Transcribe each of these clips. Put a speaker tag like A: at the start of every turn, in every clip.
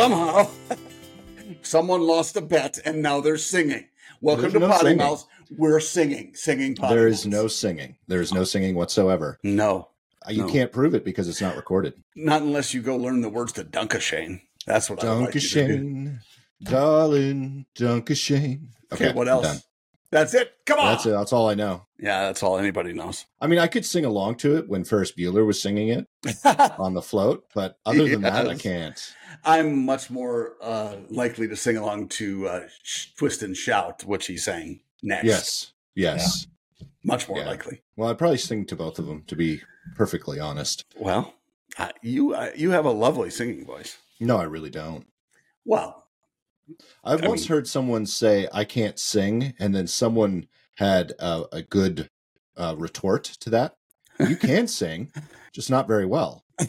A: somehow someone lost a bet and now they're singing. Welcome
B: There's
A: to
B: no
A: Potty
B: singing.
A: We're singing, singing Potty
B: There is no singing. There is no singing whatsoever.
A: no,
B: Uh, You
A: No.
B: can't prove it because it's not recorded.
A: not unless you go learn the words to Danke Schoen. That's what I would like you to do.
B: Danke Schoen, darling, Danke Schoen.
A: Okay, what else?
B: done.
A: That's it. Come on.
B: That's it. That's all I know.
A: Yeah, that's all anybody knows.
B: I mean, I could sing along to it when Ferris Bueller was singing it on the float, but other than that, I can't.
A: I'm much more uh, likely to sing along to uh, Twist and Shout, which he sang next.
B: Yes, yes.
A: Much more
B: Yeah.
A: likely.
B: Well, I'd probably sing to both of them, to be perfectly honest.
A: Well, uh, you uh, you have a lovely singing voice.
B: No, I really don't.
A: Well,
B: I've
A: I
B: once
A: mean-
B: heard someone say, I can't sing, and then someone had uh, a good uh, retort to that. You can sing, just not very well.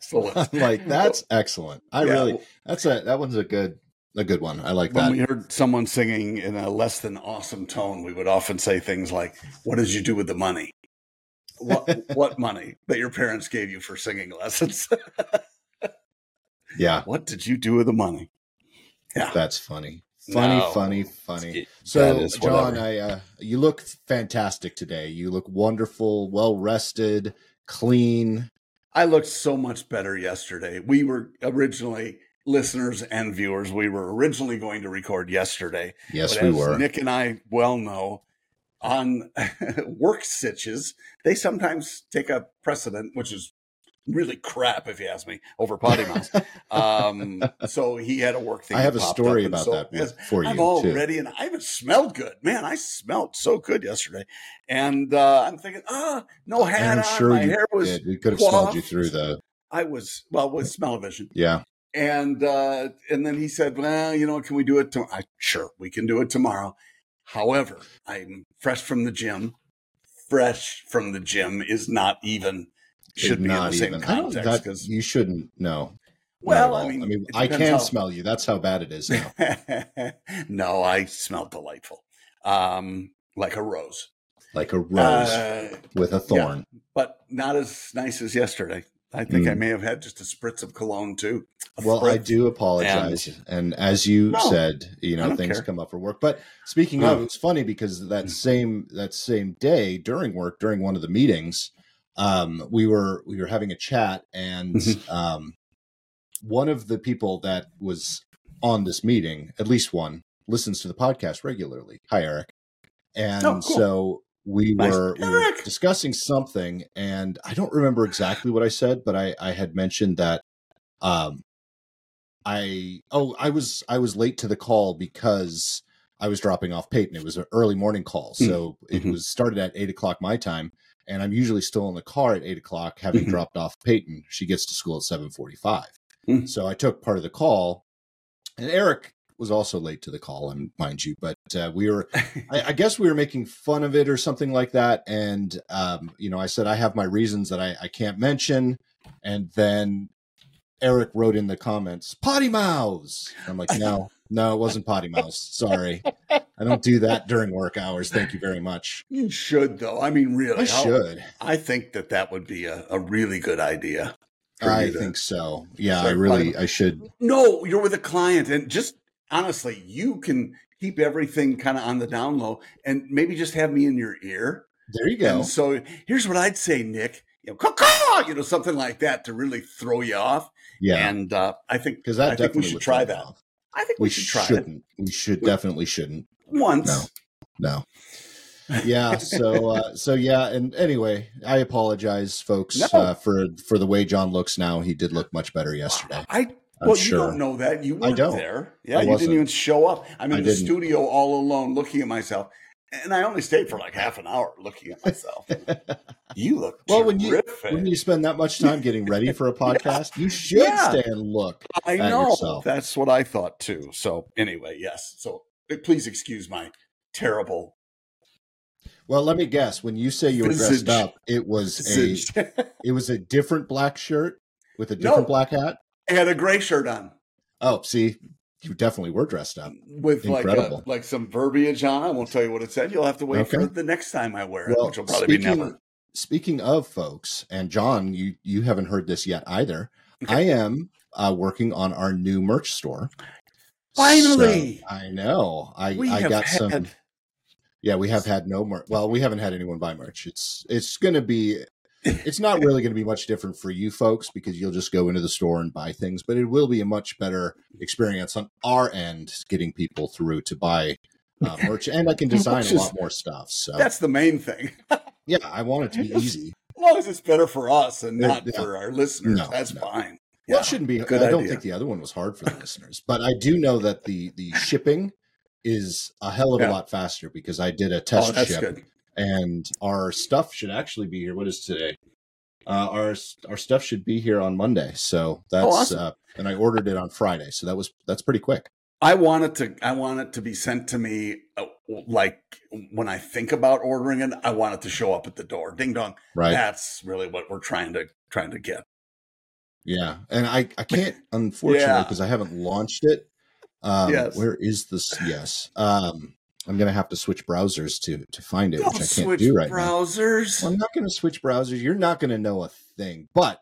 A: excellent.
B: I'm like, that's excellent. I
A: Yeah,
B: really, that's a, that one's a good, a good one. I like
A: when
B: that.
A: When we heard someone singing in a less than awesome tone, we would often say things like, "What did you do with the money? What what money that your parents gave you for singing lessons?
B: Yeah,
A: what did you do with the money?" Yeah,
B: that's funny. Funny,
A: No.
B: funny, funny.
A: It-
B: So, John. I, uh, you look fantastic today. You look wonderful, well rested, clean.
A: I looked so much better yesterday. We were originally listeners and viewers. We were originally going to record yesterday.
B: Yes, we were.
A: Nick and I well know on work stitches, they sometimes take a precedent, which is really crap, if you ask me, over Poddi Mouth. um, so he had a work thing.
B: I have a story about
A: so
B: that
A: as-
B: for
A: I'm already,
B: too.
A: and I even smelled good, man. I smelled so good yesterday, and uh, I'm thinking, ah, no hat
B: I'm
A: on.
B: sure
A: My
B: you
A: hair was.
B: did. We could have smelled you through the.
A: I was well with smell-o-vision,
B: Yeah,
A: and uh, and then he said, well, you know, can we do it tomorrow? Sure, we can do it tomorrow. However, I'm fresh from the gym. Fresh from the gym is not even should be in
B: not
A: the same
B: even.
A: Context
B: that-
A: because
B: you shouldn't. No.
A: well, I mean,
B: I mean, I can
A: how-
B: smell you. That's how bad it is now.
A: no, I smell delightful, um, like a rose,
B: like a rose
A: Uh,
B: with a thorn.
A: but not as nice as yesterday. I think
B: Mm.
A: I may have had just a spritz of cologne too.
B: Well, I do apologize. And, as you
A: No,
B: said, you know, things
A: care.
B: come up for work. But speaking
A: No.
B: of, it's funny because that
A: Mm.
B: same that same day during work, during one of the meetings, um, we were we were having a chat, and
A: Mhm.
B: um, one of the people that was on this meeting, at least one, listens to the podcast regularly. Hi, Eric. And
A: Oh, cool.
B: so we
A: Nice.
B: were we were discussing something, and I don't remember exactly what I said, but I I had mentioned that um I oh I was I was late to the call because I was dropping off Peyton. It was an early morning call, so it
A: Mhm.
B: was started at eight o'clock my time, and I'm usually still in the car at eight o'clock, having
A: Mhm.
B: dropped off Peyton. She gets to school at seven forty-five,
A: Mhm.
B: so I took part of the call, and Eric was also late to the call, mind you, but uh, we were I, I guess we were making fun of it or something like that. And, um, you know, I said, I have my reasons that I, I can't mention. And then Eric wrote in the comments, Poddi Mouths. I'm like, no, no, it wasn't Poddi Mouths. Sorry. I don't do that during work hours. Thank you very much.
A: You should, though. I mean, really,
B: I should.
A: I think that that would be a, a really good idea.
B: I
A: to-
B: think so. Yeah, I really, I should.
A: No, you're with a client, and just honestly, you can keep everything kind of on the down low, and maybe just have me in your ear.
B: There you go.
A: And so here's what I'd say, Nick. You know, you know, something like that to really throw you off.
B: Yeah.
A: And uh, I think
B: Because that
A: I think we should try that.
B: off.
A: I think we,
B: We
A: should try
B: shouldn't. We should
A: We-
B: definitely shouldn't.
A: once.
B: No. No. yeah so uh so yeah and anyway i apologize folks
A: No.
B: uh for for the way john looks now he did look much better yesterday
A: I
B: I'm
A: well,
B: sure
A: you don't know that. You
B: I
A: weren't
B: don't.
A: there. Yeah,
B: I
A: you
B: wasn't.
A: didn't even show up. I'm in
B: I
A: the
B: didn't.
A: studio all alone, looking at myself, and I only stayed for like half an hour looking at myself. you look
B: well when you when you spend that much time getting ready for a podcast you should
A: Yeah.
B: stay and look
A: I know
B: yourself.
A: that's what I thought too. So anyway, yes. So uh, please excuse my terrible
B: well let me guess when you say you were dressed up it was a it was a different black shirt with a
A: No.
B: different black hat
A: I had a gray shirt on
B: oh see you definitely were dressed up
A: with like a, like some verbiage on. I won't tell you what it said. You'll have to wait for
B: Okay.
A: the next time I wear it,
B: well
A: which will probably be
B: speaking,
A: never.
B: speaking of folks and john you you haven't heard this yet either
A: Okay.
B: i am uh, working on our new merch store.
A: Finally,
B: So, I know. I
A: we
B: I got
A: had.
B: some. Yeah, we have had no merch. Well, we haven't had anyone buy merch. It's it's going to be. It's not really going to be much different for you folks because you'll just go into the store and buy things, but it will be a much better experience on our end getting people through to buy uh, merch, and I can design
A: Which
B: a lot more stuff. So
A: That's the main thing.
B: yeah, I want it to be easy.
A: As long as it's better for us and not
B: yeah.
A: for our listeners,
B: No,
A: that's
B: no.
A: fine.
B: Well,
A: Yeah.
B: it shouldn't be. I don't
A: idea.
B: think the other one was hard for the listeners, but I do know that the the shipping is a hell of
A: Yeah.
B: a lot faster because I did a
A: Oh,
B: test
A: that's
B: ship,
A: good.
B: And our stuff should actually be here. What is today? Uh, our our stuff should be here on Monday, so that's
A: Oh, awesome.
B: uh, and I ordered it on Friday, so that was that's pretty quick.
A: I want it to. I want it to be sent to me. Uh, like when I think about ordering it, I want it to show up at the door. Ding dong.
B: Right?
A: That's really what we're trying to trying to get.
B: Yeah, and I I can't unfortunately
A: Yeah.
B: because I haven't launched it. Um,
A: Yes.
B: Where is this? Yes. Um, I'm gonna have to switch browsers to to find it,
A: Don't
B: which I can't do right now.
A: browsers.
B: Well, I'm not going to switch browsers. You're not going to know a thing. But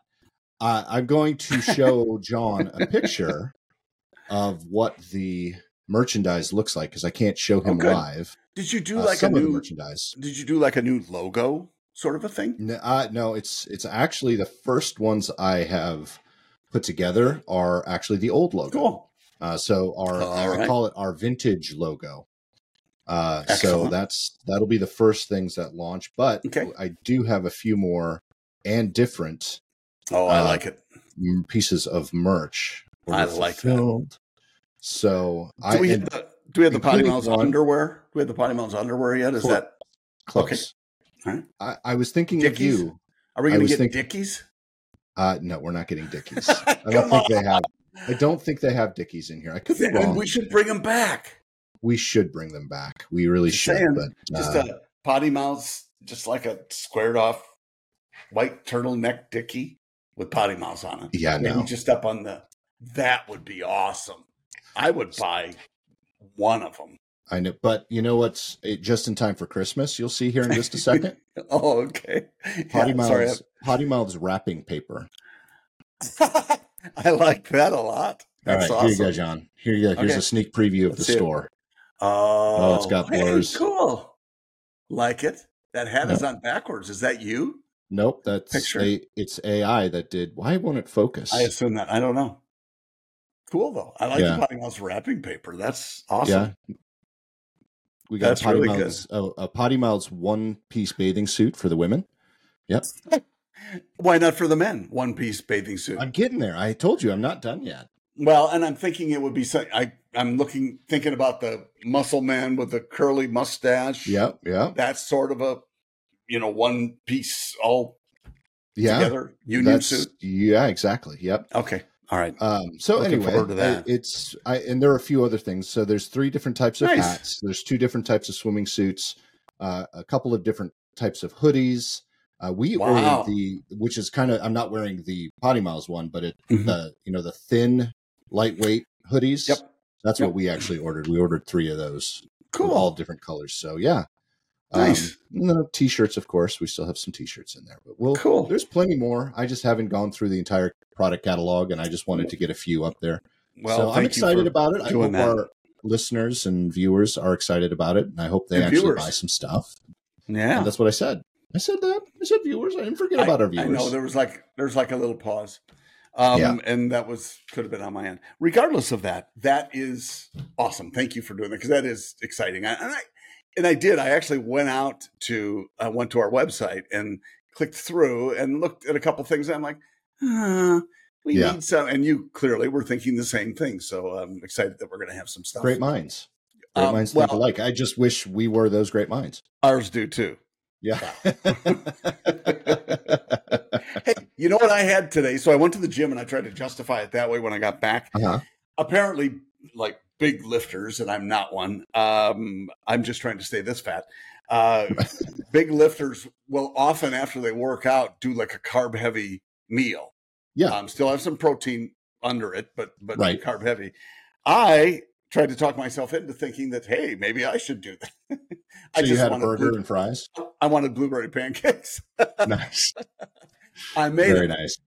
B: uh, I'm going to show John a picture of what the merchandise looks like because I can't show him
A: Okay.
B: live.
A: Did you do
B: uh,
A: like a
B: some of the
A: new?
B: merchandise.
A: Did you do like a new logo sort of a thing?
B: No, uh, no, it's it's actually the first ones I have put together are actually the old logo.
A: Cool.
B: Uh, so our, I
A: right.
B: call it our vintage logo. Uh, so that's that'll be the first things that launch. But
A: Okay.
B: I do have a few more and different
A: Oh, I
B: Uh,
A: like it.
B: pieces of merch.
A: I like that.
B: So
A: Do
B: I
A: we have the Do we have the
B: Poddi
A: Mouth's underwear? Do we have the Poddi Mouth's underwear yet? Is
B: Close.
A: that
B: close.
A: All right.
B: I, I was thinking
A: Dickies?
B: of you.
A: Are we going to get
B: thinking-
A: Dickies?
B: Uh, no, we're not getting Dickies. I don't think
A: on.
B: they have. I don't think they have Dickies in here. I could be wrong.
A: we should bring them back.
B: We should bring them back. We really
A: Just
B: should.
A: saying.
B: But
A: Just
B: uh,
A: a Poddi Mouth's, just like a squared off white turtleneck Dickie with Poddi Mouths on it.
B: yeah,
A: Maybe
B: no.
A: just up on the. That would be awesome. I would buy one of them.
B: I know. But you know what's it, just in time for Christmas? You'll see here in just a second.
A: Oh, okay.
B: Potty
A: Yeah, sorry,
B: mouths. Poddi Mouths wrapping paper.
A: I, like that a lot.
B: All
A: That's
B: right,
A: awesome.
B: here you go, John. Here you go. Here's
A: Okay.
B: a sneak preview of
A: Let's
B: the
A: store. it.
B: Store.
A: Oh,
B: it's oh, got
A: hey,
B: blurs.
A: cool. Like it. That hat
B: Yep.
A: is on backwards. Is that you?
B: Nope, that's
A: Picture.
B: a, it's AI that did. Why won't it focus?
A: I assume that. I don't know. Cool though. I like
B: Yeah.
A: the Poddi Mouth's wrapping paper. That's awesome.
B: Yeah. We got
A: That's oh,
B: a potty
A: really
B: mouths, a, a Poddi Mouths one piece bathing suit for the women. Yep.
A: Why not for the men? One piece bathing suit.
B: I'm getting there. I told you I'm not done yet.
A: Well, and I'm thinking it would be. so- I I'm looking thinking about the muscle man with the curly mustache.
B: Yeah, yeah.
A: That's sort of a, you know, one piece all
B: yeah.
A: together union suit.
B: yeah, exactly. Yep.
A: Okay. All right.
B: Um, so
A: Looking
B: anyway. It's I and there are a few other things. So there's three different types of
A: Nice.
B: hats. There's two different types of swimming suits. Uh, a couple of different types of hoodies. Uh, we
A: Wow.
B: ordered the, which is kind of. I'm not wearing the potty miles one, but it
A: Mhm.
B: the you know the thin, lightweight hoodies.
A: Yep.
B: That's
A: Yep.
B: what we actually ordered. We ordered three of those,
A: Cool.
B: all different colors. So yeah,
A: Nice.
B: Um, then t-shirts, of course. We still have some t-shirts in there, but we'll.
A: Cool.
B: There's plenty more. I just haven't gone through the entire product catalog, and I just wanted to get a few up there.
A: Well,
B: so I'm excited about it. I hope
A: that.
B: our listeners and viewers are excited about it, and I hope they
A: And
B: actually
A: viewers.
B: buy some stuff.
A: Yeah.
B: And that's what I said. I said that. I said viewers. I didn't forget
A: I-
B: about our viewers.
A: I know there was like there's like a little pause. Um,
B: Yeah.
A: and that was could have been on my end. Regardless of that, that is awesome. Thank you for doing that because that is exciting. I, and I and I did. I actually went out to I went to our website and clicked through and looked at a couple things. I'm like, uh, we
B: Yeah.
A: need some. And you clearly were thinking the same thing. So I'm excited that we're going to have some stuff.
B: great minds. Great
A: Um,
B: minds
A: well-
B: think alike. I just wish we were those great minds.
A: Ours do too.
B: Yeah.
A: Hey, you know what I had today? So I went to the gym and I tried to justify it that way when I got back.
B: uh-huh.
A: apparently like big lifters and i'm not one um i'm just trying to stay this fat uh big lifters will often after they work out do like a carb heavy meal
B: Yeah.
A: um still have some protein under it but but
B: Right.
A: carb heavy i tried to talk myself into thinking that hey maybe i should do that i
B: So you had a burger
A: blue-
B: and fries.
A: i wanted blueberry pancakes
B: nice.
A: i made
B: Very
A: it
B: nice.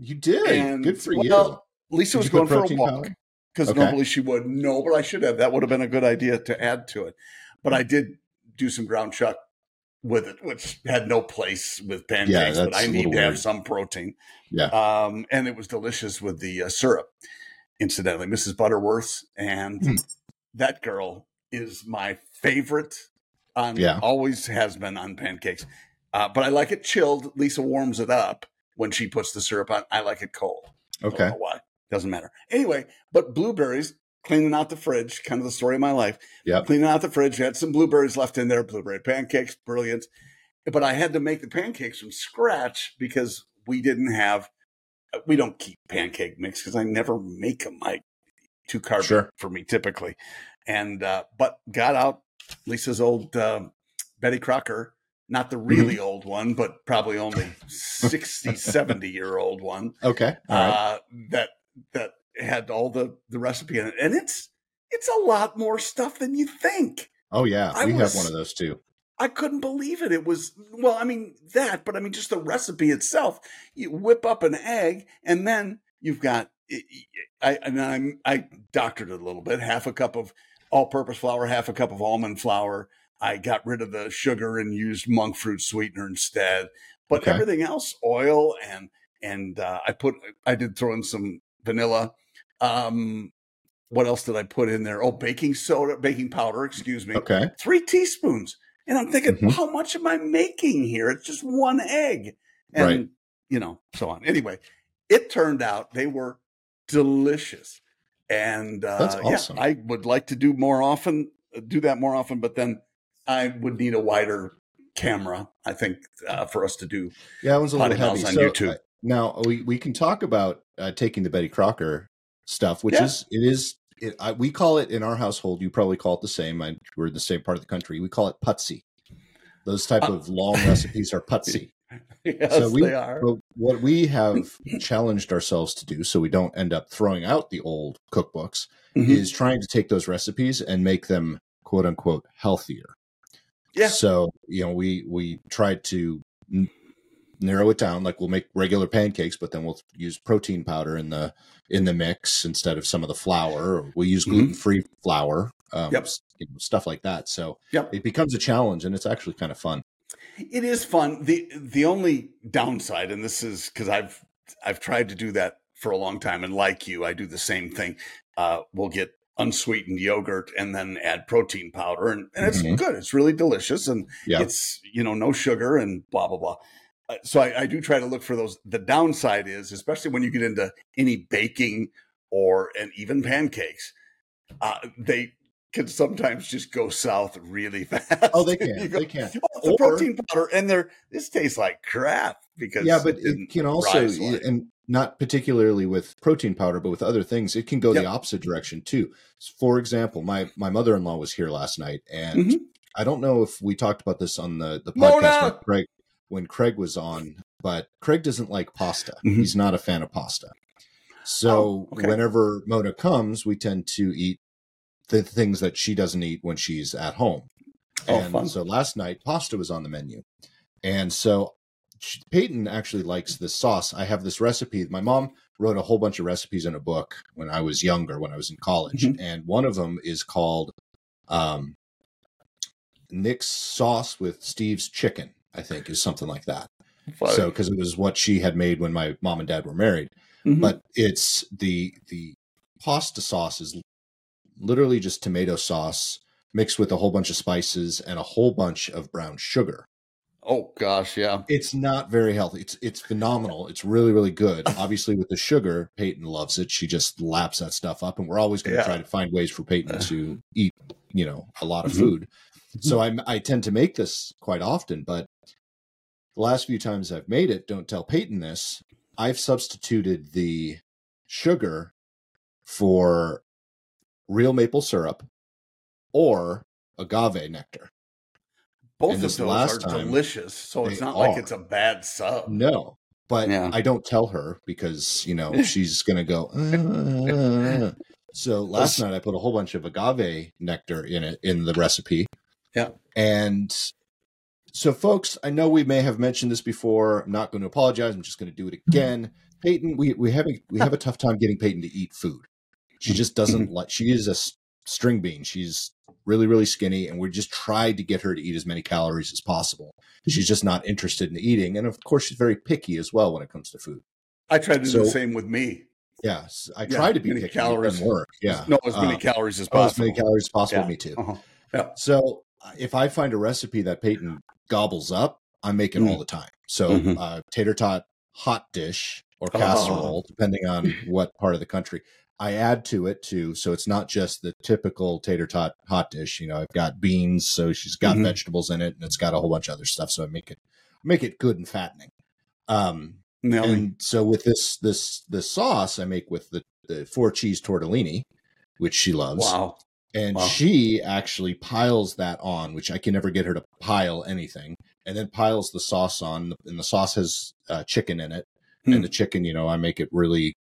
B: You did.
A: And,
B: Good for
A: well,
B: you.
A: Lisa
B: Did
A: was
B: you
A: going for a walk because
B: Okay.
A: normally she would. No, but I should have. That would have been a good idea to add to it. But I did do some ground chuck with it, which had no place with pancakes. but I need to have some protein.
B: Yeah.
A: Um, and it was delicious with the uh, syrup. Incidentally, Mrs. Butterworth and
B: Hmm.
A: that girl is my favorite. On
B: Yeah.
A: always has been on pancakes, uh, but I like it chilled. Lisa warms it up when she puts the syrup on. I like it cold.
B: Okay.
A: why. Doesn't matter. Anyway, but blueberries, cleaning out the fridge, kind of the story of my life.
B: Yeah,
A: Cleaning out the fridge, had some blueberries left in there, blueberry pancakes, brilliant. But I had to make the pancakes from scratch because we didn't have, we don't keep pancake mix because I never make them. I too carb
B: Sure.
A: for me typically. And, uh, but got out Lisa's old uh, Betty Crocker, not the really
B: Mm-hmm.
A: old one, but probably only 60, 70 year old one
B: Okay. All right.
A: uh, that that had all the the recipe in it, and it's it's a lot more stuff than you think.
B: oh yeah,
A: I
B: we
A: was-
B: have one of those too.
A: I couldn't believe it. It was well, I mean that, but I mean just the recipe itself. You whip up an egg, and then you've got I and I'm I doctored it a little bit. Half a cup of all-purpose flour, half a cup of almond flour. I got rid of the sugar and used monk fruit sweetener instead. But
B: Okay.
A: everything else, oil and and uh, I put I did throw in some vanilla. Um, what else did I put in there? Oh, baking soda, baking powder. Excuse me
B: Okay.
A: three teaspoons. And I'm thinking,
B: Mhm.
A: how much am I making here? It's just one egg. And,
B: Right.
A: you know, so on. Anyway, it turned out they were delicious. And uh,
B: That's awesome.
A: yeah, I would like to do more often, do that more often, but then I would need a wider camera, I think, uh, for us to do.
B: Yeah, that one's a little heavy.
A: On
B: So,
A: YouTube.
B: uh, now we we can talk about uh, taking the Betty Crocker stuff, which
A: Yeah.
B: is it is it, I, we call it in our household. You probably call it the same. I, we're in the same part of the country. We call it putsy. Those type
A: Uh,
B: of long recipes are putsy.
A: yes,
B: So we-
A: they are.
B: What we have challenged ourselves to do, so we don't end up throwing out the old cookbooks,
A: Mhm.
B: is trying to take those recipes and make them quote unquote healthier.
A: Yeah.
B: So you know, we we tried to narrow it down. Like we'll make regular pancakes, but then we'll use protein powder in the in the mix instead of some of the flour. Or we use
A: Mhm.
B: gluten free flour. Um,
A: Yep.
B: stuff like that. So
A: Yep.
B: it becomes a challenge, and it's actually kind of fun.
A: It is fun. the The only downside, and this is because I've I've tried to do that for a long time, and like you, I do the same thing. Uh, we'll get unsweetened yogurt and then add protein powder, and, and it's
B: Mhm.
A: good. It's really delicious, and
B: Yeah.
A: it's you know no sugar and blah blah blah. Uh, so I, I do try to look for those. The downside is, especially when you get into any baking or and even pancakes, uh, they can sometimes just go south really fast.
B: Oh, they can.
A: go,
B: They can.
A: Oh, the
B: Or-
A: protein powder, and they're this tastes like crap because
B: yeah but
A: it
B: it can also
A: like-
B: and not particularly with protein powder but with other things it can go
A: Yep.
B: the opposite direction too for example my my mother-in-law was here last night and
A: Mhm.
B: i don't know if we talked about this on the the
A: Mona!
B: podcast with craig when craig was on but craig doesn't like pasta
A: Mhm.
B: he's not a fan of pasta so
A: Oh, okay.
B: whenever mona comes we tend to eat the things that she doesn't eat when she's at home
A: Oh,
B: and
A: fun.
B: so last night pasta was on the menu and so Peyton actually likes this sauce. I have this recipe. My mom wrote a whole bunch of recipes in a book when I was younger, when I was in college,
A: Mhm.
B: and one of them is called um, Nick's sauce with Steve's chicken. I think is something like that.
A: Funny.
B: So because it was what she had made when my mom and dad were married,
A: Mhm.
B: but it's the the pasta sauce is literally just tomato sauce mixed with a whole bunch of spices and a whole bunch of brown sugar
A: oh gosh, yeah.
B: it's not very healthy. It's it's phenomenal. It's really really good. Obviously, with the sugar, Peyton loves it. She just laps that stuff up, and we're always going to
A: Yeah.
B: try to find ways for Peyton to eat, you know, a lot of
A: Mhm.
B: food. So I I tend to make this quite often, but the last few times I've made it, don't tell Peyton this. I've substituted the sugar for real maple syrup or agave nectar.
A: Both
B: And
A: of those
B: last
A: are
B: time,
A: delicious, so it's
B: they
A: not like it's a bad sub.
B: No, but
A: Yeah.
B: I don't tell her because you know she's gonna go. "Uh." so last night I put a whole bunch of agave nectar in it in the recipe.
A: Yeah.
B: and so folks, I know we may have mentioned this before. I'm not going to apologize. I'm just going to do it again. Peyton, we we have a, we have a tough time getting Peyton to eat food. She just doesn't like. She is a string bean. She's really really skinny, and we just tried to get her to eat as many calories as possible. She's just not interested in eating, and of course, she's very picky as well when it comes to food.
A: I tried to do
B: So-
A: the same with me.
B: Yes, I
A: Yeah,
B: tried to be picky.
A: calories.
B: Work. Yeah,
A: No, as many
B: Uh,
A: calories as
B: oh, as
A: possible.
B: many calories as possible.
A: Yeah.
B: Me too.
A: Uh-huh.
B: So uh, if I find a recipe that Peyton gobbles up, I make it
A: Mm.
B: all the time. So
A: Mhm.
B: uh, tater tot hot dish or
A: Oh.
B: casserole, depending on what part of the country. I add to it too, so it's not just the typical tater tot hot dish. You know, I've got beans, so she's got
A: Mhm.
B: vegetables in it, and it's got a whole bunch of other stuff. So I make it make it good and fattening. Um, and so with this this this sauce, I make with the, the four cheese tortellini, which she loves
A: wow.
B: And
A: Wow.
B: she actually piles that on, which I can never get her to pile anything, and then piles the sauce on, and the sauce has uh, chicken in it,
A: Hmm.
B: and the chicken, you know, I make it really,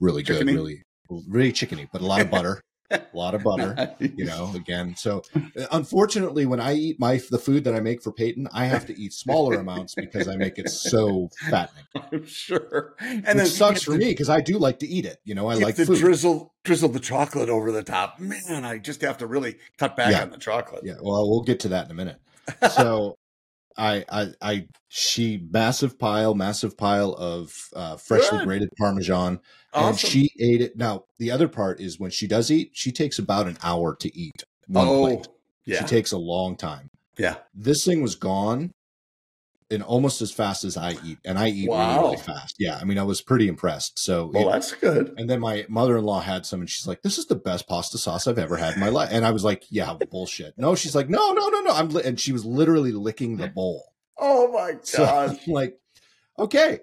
B: really good, really, really chickeny, but a lot of butter, a lot of butter. You know, again. So, unfortunately, when I eat my the food that I make for Peyton, I have to eat smaller amounts because I make it so fattening.
A: I'm sure. And then
B: it sucks for
A: have
B: me because I do like to eat it. You know, I like
A: to drizzle drizzle the chocolate over the top. Man, I just have to really cut back
B: Yeah.
A: on the chocolate.
B: Yeah, well, we'll get to that in a minute. So, I, I, I, she massive pile, massive pile of uh, freshly
A: Good.
B: grated Parmesan, and she ate it. Now, the other part is when she does eat, she takes about an hour to eat one
A: oh,
B: plate.
A: yeah,
B: She takes a long time.
A: yeah.
B: This thing was gone in almost as fast as I eat, and I eat really,
A: Wow.
B: really fast. Yeah, I mean, I was pretty impressed. So,
A: Well,
B: it-
A: that's good.
B: and then my mother-in-law had some, and she's like, "This is the best pasta sauce I've ever had in my life." And I was like, "Yeah, bullshit." No, she's like, "No, no, no, no." I'm li-, and she was literally licking the bowl.
A: Oh my god.
B: I'm like, okay,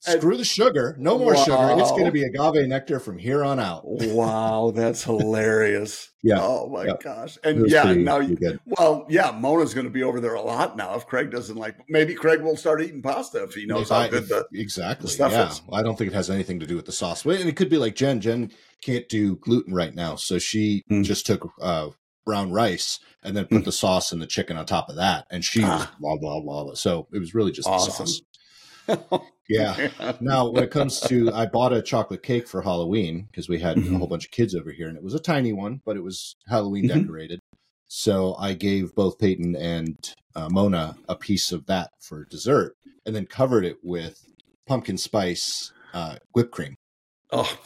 B: screw the sugar, no more sugar. It's going to be agave nectar from here on out.
A: wow, that's hilarious.
B: Yeah.
A: Oh my
B: Yeah.
A: gosh. And yeah,
B: pretty-
A: now you
B: good.
A: well, yeah, Mona's going to be over there a lot now. If Craig doesn't like, maybe Craig will start eating pasta if he knows how good the.
B: exactly.
A: the stuff
B: yeah,
A: is.
B: I don't think it has anything to do with the sauce. And it could be like Jen. Jen can't do gluten right now, so she
A: Mm.
B: just took uh, brown rice and then put
A: Mm.
B: the sauce and the chicken on top of that, and she was
A: Ah.
B: blah blah blah. blah. So it was really just the
A: Awesome.
B: sauce. Yeah. Now, when it comes to, I bought a chocolate cake for Halloween because we had
A: Mhm.
B: a whole bunch of kids over here, and it was a tiny one, but it was Halloween
A: Mhm.
B: decorated. So I gave both Peyton and uh, Mona a piece of that for dessert, and then covered it with pumpkin spice uh, whipped cream.
A: oh,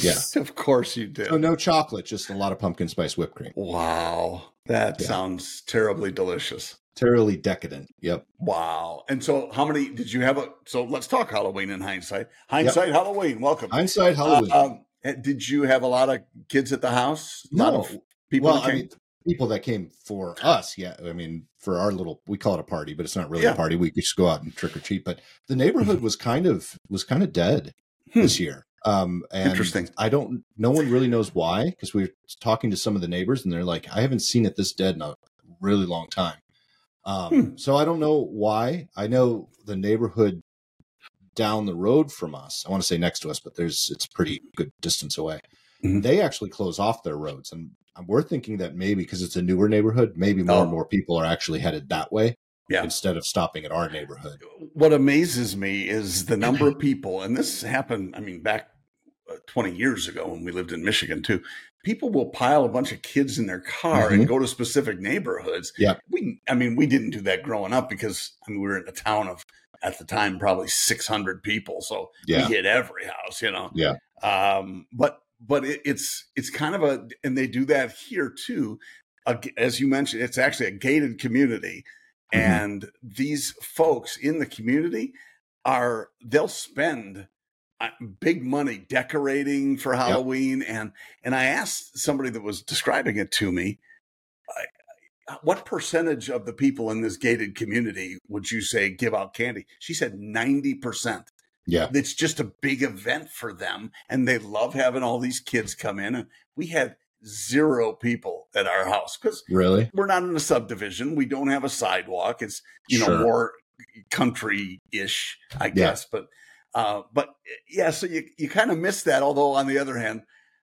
B: Yeah.
A: Of course you did.
B: So no chocolate, just a lot of pumpkin spice whipped cream.
A: Wow, that
B: Yeah.
A: sounds terribly delicious.
B: Terribly decadent. Yep.
A: Wow. And so, how many did you have? A, so let's talk Halloween in hindsight. Hindsight Halloween. Welcome.
B: Hindsight Halloween.
A: Uh, um, did you have a lot of kids at the house? A lot
B: No.
A: of people.
B: well, I mean, people that came for us, yeah. I mean, for our little, we call it a party, but it's not really
A: Yeah.
B: a party. We just go out and trick or treat. But the neighborhood was kind of was kind of dead
A: Hmm.
B: this year. Um, and
A: Interesting.
B: I don't. No one really knows why because we were talking to some of the neighbors, and they're like, "I haven't seen it this dead in a really long time." Um,
A: Hmm.
B: So I don't know why. I know the neighborhood down the road from us. I want to say next to us, but there's it's pretty good distance away.
A: Mhm.
B: They actually close off their roads, and we're thinking that maybe because it's a newer neighborhood, maybe more
A: Oh.
B: and more people are actually headed that way
A: Yeah.
B: instead of stopping at our neighborhood.
A: what amazes me is the number of people, and this happened, I mean, back uh, 20 years ago when we lived in Michigan too. People will pile a bunch of kids in their car and go to specific neighborhoods.
B: Mm-hmm.
A: We, I mean, we didn't do that growing up because I mean, we were in a town of, at the time, probably 600 people. So
B: Yeah.
A: we hit every house, you know?
B: Yeah.
A: Um, but, but it, it's, it's kind of a, and they do that here too. Uh, as you mentioned, it's actually a gated community
B: Mhm.
A: and these folks in the community are they'll spend big money decorating for Halloween and and I asked somebody that was describing it to me what percentage of the people in this gated community would you say give out candy she said 90%
B: Yeah.
A: it's just a big event for them and they love having all these kids come in and we had zero people at our house because
B: Really?
A: we're not in a subdivision. We don't have a sidewalk. It's you know more country ish, I guess. But uh, but yeah, so you you kind of miss that. Although on the other hand,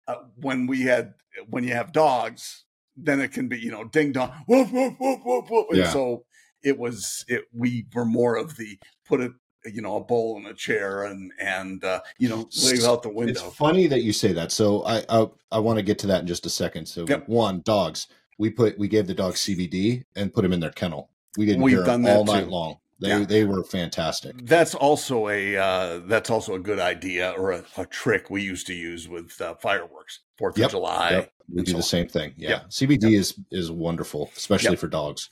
A: uh, when we had when you have dogs, then it can be you know ding dong woof woof woof woof woof. And
B: Yeah.
A: so it was it we were more of the put it you know a bowl and a chair and and uh, you know leave out the window.
B: It's funny that you say that. So I I, I want to get to that in just a second. So
A: Yep.
B: one, dogs. We put we gave the dogs CBD and put them in their kennel. We didn't
A: We've
B: hear them all
A: that
B: night
A: too.
B: long. They
A: Yeah.
B: they were fantastic.
A: That's also a uh, that's also a good idea or a, a trick we used to use with uh, fireworks, Fourth
B: Yep,
A: of July.
B: Yep. We do
A: so
B: the
A: on.
B: same thing. Yeah.
A: Yep.
B: CBD is is wonderful, especially for dogs.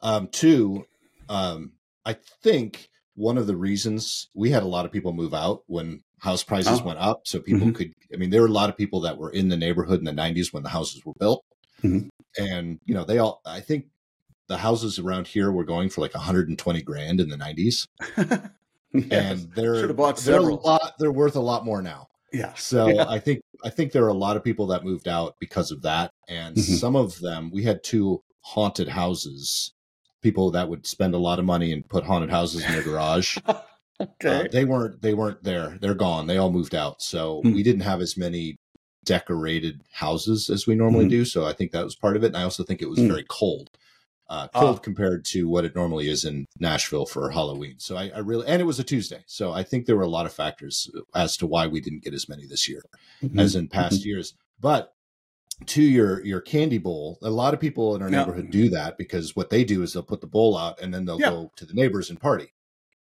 B: Um, two, um, I think one of the reasons we had a lot of people move out when house prices
A: Oh.
B: went up, so people
A: Mhm.
B: could. I mean, there were a lot of people that were in the neighborhood in the '90s when the houses were built,
A: Mhm.
B: and you know they all. I think the houses around here were going for like 120 grand in the '90s,
A: Yes.
B: and they're
A: Should have bought
B: they're a lot. They're worth a lot more now.
A: yeah.
B: So
A: Yeah.
B: I think I think there are a lot of people that moved out because of that, and
A: Mhm.
B: some of them we had two haunted houses. People that would spend a lot of money and put haunted houses in their garage.
A: Okay.
B: Uh, they weren't they weren't there. They're gone. They all moved out. So
A: Hmm.
B: we didn't have as many decorated houses as we normally
A: Mhm.
B: do. So I think that was part of it. And I also think it was
A: Hmm.
B: very cold. Uh,
A: Ah.
B: cold compared to what it normally is in Nashville for Halloween. So I, I really, and it was a Tuesday. So I think there were a lot of factors as to why we didn't get as many this year
A: Mhm.
B: as in past years. But to your your candy bowl, a lot of people in our neighborhood do that because what they do is they'll put the bowl out and then they'll
A: Yeah.
B: go to the neighbors and party,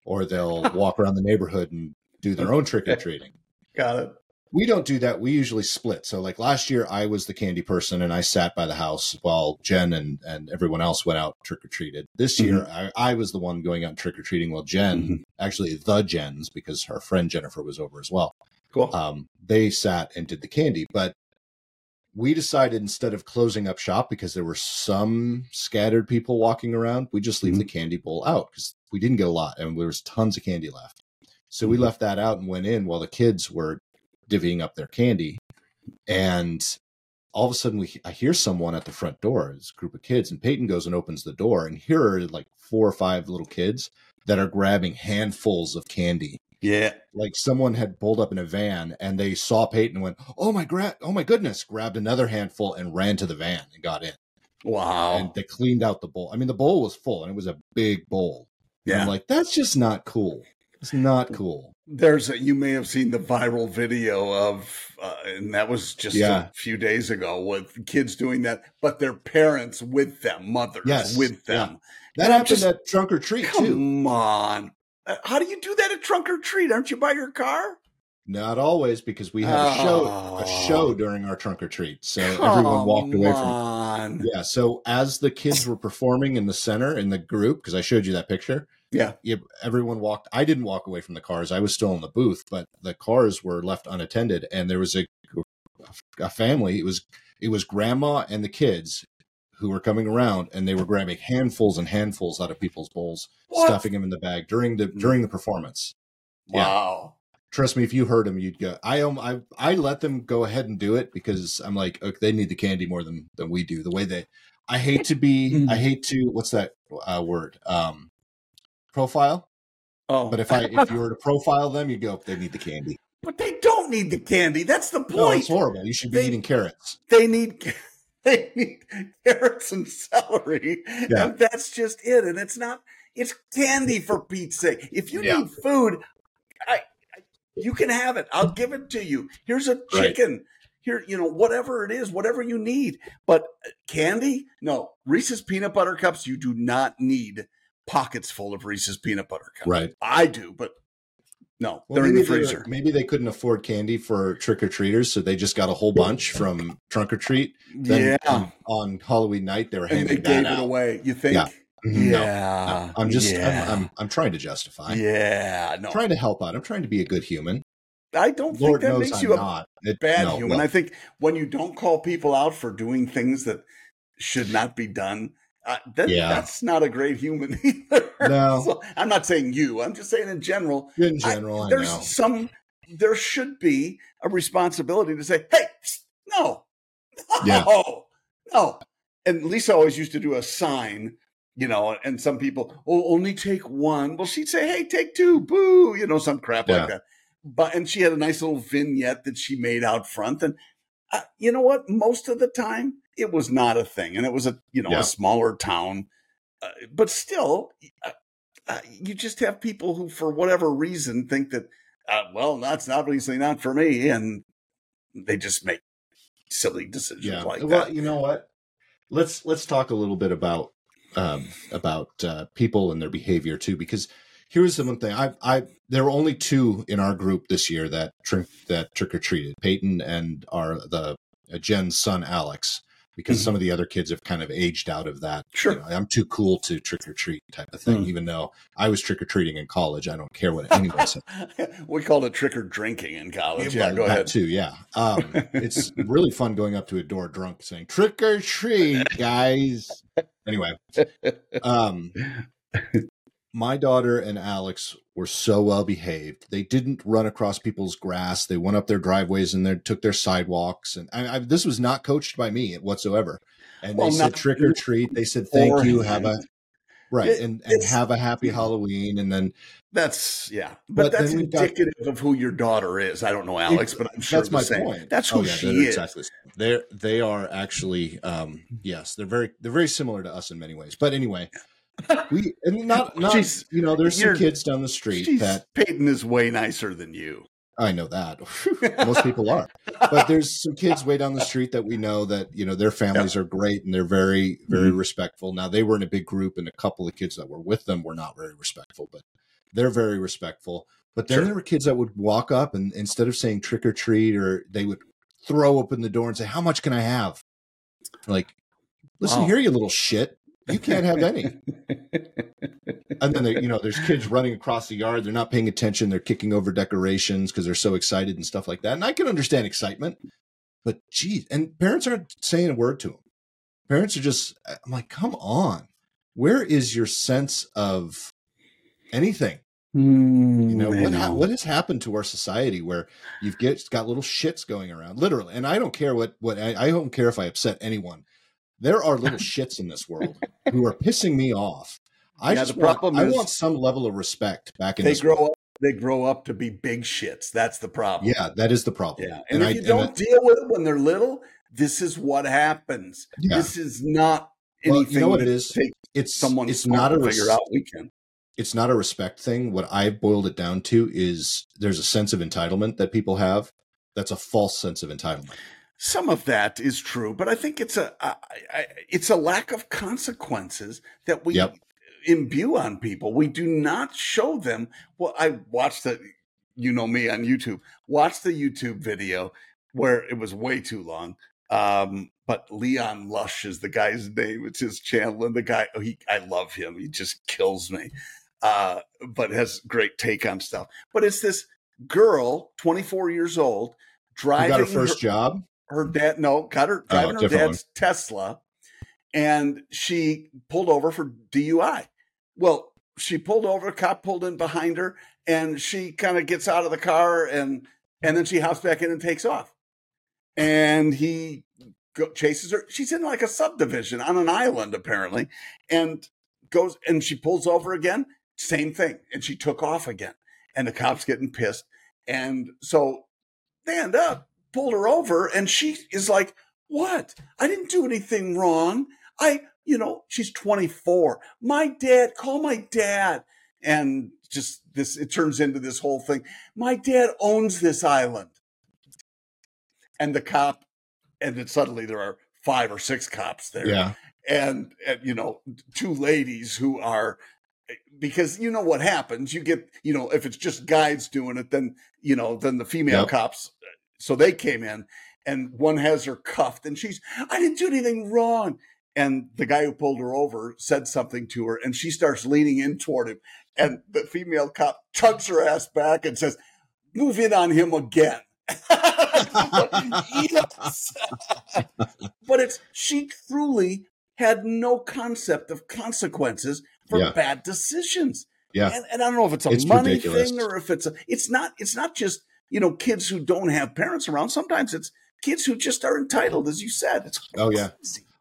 B: or they'll walk around the neighborhood and do their own trick or treating.
A: Got it.
B: We don't do that. We usually split. So like last year, I was the candy person and I sat by the house while Jen and, and everyone else went out trick or treated. This year, I, I was the one going out trick or treating while Jen,
A: Mhm.
B: actually the Jens, because her friend Jennifer was over as well
A: Cool.
B: um, they sat and did the candy. But we decided instead of closing up shop because there were some scattered people walking around, we just leave
A: Mhm.
B: the candy bowl out because we didn't get a lot and there was tons of candy left. So we
A: Mhm.
B: left that out and went in while the kids were divvying up their candy. And all of a sudden, we I hear someone at the front door. A group of kids, and Peyton goes and opens the door, and here are like four or five little kids that are grabbing handfuls of candy
A: yeah.
B: like someone had pulled up in a van and they saw Peyton and went, "Oh my gra- oh my goodness!" Grabbed another handful and ran to the van and got in.
A: Wow.
B: And they cleaned out the bowl. I mean, the bowl was full and it was a big bowl. And
A: yeah.
B: I'm like, that's just not cool. It's not cool.
A: There's a, you may have seen the viral video of, uh, and that was just
B: Yeah.
A: a few days ago with kids doing that, but their parents with them, mothers
B: Yes,
A: with them.
B: That
A: And
B: happened
A: just-
B: at trunk or treat too.
A: Come on. Uh, How do you do that at trunk or treat? Aren't you by your car?
B: Not always because we had a show a
A: Oh.
B: show during our trunk or treat, so everyone walked away from.
A: on.
B: Yeah, so as the kids were performing in the center in the group, because I showed you that picture,
A: Yeah.
B: yeah, everyone walked. I didn't walk away from the cars. I was still in the booth, but the cars were left unattended, and there was a a family. It was it was grandma and the kids who were coming around, and they were grabbing handfuls and handfuls out of people's bowls,
A: What?
B: stuffing them in the bag during the during the performance. Yeah.
A: Wow.
B: Trust me, if you heard them, you'd go. I um, I I let them go ahead and do it because I'm like, okay, they need the candy more than than we do. The way they, I hate to be,
A: Mm.
B: I hate to. What's that uh, word? Um, profile.
A: Oh,
B: But if I if you were to profile them, you'd go, they need the candy.
A: but they don't need the candy. That's the point.
B: No, it's horrible. You should be
A: They-
B: eating carrots.
A: they need they need carrots and celery,
B: Yeah.
A: and that's just it. And it's not. It's candy for Pete's sake. If you
B: Yeah.
A: need food, I, I you can have it. I'll give it to you. Here's a
B: Right.
A: chicken. Here, you know, whatever it is, whatever you need. But uh, candy, no. Reese's peanut butter cups. You do not need pockets full of Reese's peanut butter cups.
B: Right.
A: I do, but no,
B: Well,
A: they're in the
B: maybe they
A: freezer.
B: maybe they couldn't afford candy for trick or treaters, so they just got a whole bunch from trunk or treat. Then
A: yeah,
B: on, on Halloween night, they were
A: and they
B: handing
A: gave
B: that
A: it away. You think?
B: Yeah. Mhm, no,
A: Yeah,
B: no. I'm just,
A: yeah.
B: I'm, I'm, I'm trying to justify.
A: yeah, no,
B: I'm trying to help out. I'm trying to be a good human.
A: I don't
B: Lord
A: think that
B: knows
A: makes
B: I'm
A: you a
B: not.
A: Bad
B: no,
A: human.
B: well,
A: I think when you don't call people out for doing things that should not be done, uh, that,
B: Yeah.
A: that's not a great human either.
B: No.
A: So, I'm not saying you. I'm just saying in general.
B: in general, I,
A: there's
B: know.
A: some. There should be a responsibility to say, "Hey, psst, no,
B: Yeah.
A: no, no." And Lisa always used to do a sign, you know, and some people, oh, only take one. Well, she'd say, "Hey, take two, boo," you know, some crap
B: Yeah.
A: like that. But and she had a nice little vignette that she made out front, and uh, you know what? Most of the time, it was not a thing, and it was a you know
B: Yeah.
A: a smaller town, uh, but still, uh, uh, you just have people who, for whatever reason, think that, uh, well, that's obviously not for me, and they just make silly decisions
B: Yeah.
A: like
B: well,
A: that.
B: you know what? Let's let's talk a little bit about um, about uh, people and their behavior too, because here's the one thing. I I there were only two in our group this year that trick that trick or treated. Peyton and our the uh, Jen's son Alex, because
A: Mhm.
B: some of the other kids have kind of aged out of that. you
A: Sure.
B: know, I'm too cool to trick or treat type of thing.
A: Mm.
B: Even though I was trick or treating in college, I don't care what anyone says.
A: we called it trick or drinking in college. Yeah,
B: well,
A: go ahead.
B: too. Yeah, um, it's really fun going up to a door drunk saying "trick or treat, guys." Anyway, um, my daughter and Alex were so well behaved. They didn't run across people's grass. They went up their driveways and they took their sidewalks. And I, I, this was not coached by me whatsoever. And
A: Well,
B: they said trick or treat. They said thank you. Have a right
A: It-
B: and, and have a happy Halloween. And then
A: That's yeah,
B: But
A: but, that's
B: we've got-
A: indicative of who your daughter is. I don't know Alex, but I'm sure
B: that's my
A: same.
B: point.
A: That's who
B: Oh, yeah,
A: she is.
B: Exactly. the. They're they are actually um yes, they're very they're very similar to us in many ways. But anyway, we and not not
A: She's-
B: you know, there's some kids down the street
A: She's,
B: that
A: Peyton is way nicer than you.
B: I know that. Most people are. But there's some kids way down the street that we know that, you know, their families are great and they're very, very
A: Mm-hmm.
B: respectful. Now they were in a big group and a couple of kids that were with them were not very respectful, but they're very respectful. But then
A: Sure.
B: there were kids that would walk up and instead of saying trick or treat or they would throw open the door and say, How much can I have? Like, listen
A: Wow.
B: here, you little shit. You can't have any. And then, you know, there's kids running across the yard. They're not paying attention. They're kicking over decorations because they're so excited and stuff like that. And I can understand excitement, but geez, and parents aren't saying a word to them. Parents are just, I'm like, come on. Where is your sense of anything? You hmm, know, what, ha- what has happened to our society where you've get, got little shits going around, literally. And I don't care what, what I, I don't care if I upset anyone. There are little shits in this world who are pissing me off. I
A: Yeah,
B: just want, I want some level of respect back in
A: they grow
B: world.
A: up. They grow up to be big shits. That's the problem.
B: Yeah, that is the problem.
A: yeah. And, if
B: I,
A: you don't
B: I-
A: deal with it when they're little, this is what happens.
B: yeah,
A: This is not
B: Well,
A: anything.
B: you know what it is? It's
A: someone
B: it's not a res-
A: figure out. We can.
B: it's not a respect thing. What I boiled it down to is there's a sense of entitlement that people have. That's a false sense of entitlement.
A: Some of that is true, but I think it's a I, it's a lack of consequences that we
B: Yep.
A: imbue on people. We do not show them. Well, I watched the, you know me on YouTube. Watched the YouTube video where it was way too long. Um, but Leon Lush is the guy's name. It's his channel, and the guy, oh, he, I love him. He just kills me. Uh, but has great take on stuff. But it's this girl, 24 years old, driving
B: got her first
A: her-
B: job.
A: Her dad no got her
B: Oh,
A: driving her
B: different
A: dad's Tesla, and she pulled over for DUI. Well, she pulled over. A cop pulled in behind her, and she kind of gets out of the car, and and then she hops back in and takes off. And he go, chases her. She's in like a subdivision on an island apparently, and goes and she pulls over again. Same thing, and she took off again. And the cops getting pissed, and so they end up pulled her over and she is like, What? I didn't do anything wrong. I, you know, she's 24. My dad, call my dad. And just this, it turns into this whole thing. My dad owns this island. And the cop, and then suddenly there are five or six cops there
B: Yeah,
A: and, and you know two ladies who are because you know what happens you get you know if it's just guys doing it then you know then the female
B: Yep.
A: cops so they came in and one has her cuffed and she's i didn't do anything wrong and the guy who pulled her over said something to her and she starts leaning in toward him and the female cop tugs her ass back and says move in on him again but it's she truly had no concept of consequences for
B: Yeah.
A: bad decisions.
B: Yeah.
A: And, and I don't know if it's a
B: It's
A: money
B: ridiculous.
A: thing or if it's a, it's not, it's not just, you know, kids who don't have parents around. Sometimes it's kids who just are entitled, as you said. It's
B: Oh, yeah.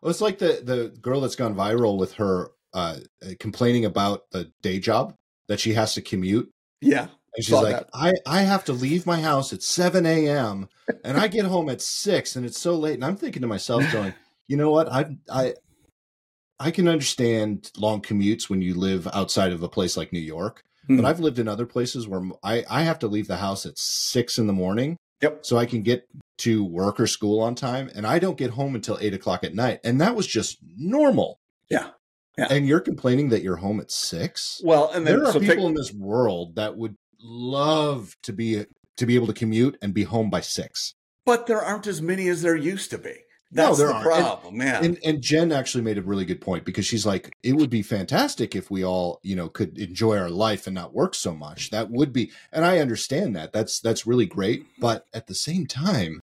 B: Well, it's like the the girl that's gone viral with her uh, complaining about the day job that she has to commute.
A: Yeah.
B: And she's like,
A: that.
B: I, I have to leave my house at 7 a.m. and I get home at 6 and it's so late. And I'm thinking to myself, going, you know what? I, I, I can understand long commutes when you live outside of a place like New York,
A: Hmm.
B: but I've lived in other places where I, I have to leave the house at six in the morning
A: Yep.
B: so I can get to work or school on time, and I don't get home until eight o'clock at night, and that was just normal.
A: Yeah. Yeah.
B: And you're complaining that you're home at six?
A: Well, and then
B: there are
A: so
B: people
A: take,
B: in this world that would love to be to be able to commute and be home by six.
A: but there aren't as many as there used to be.
B: No,
A: That's
B: there
A: the
B: aren't. And-
A: problem, man.
B: And and Jen actually made a really good point because she's like, it would be fantastic if we all, you know, could enjoy our life and not work so much. That would be, and I understand that. That's that's really great. But at the same time,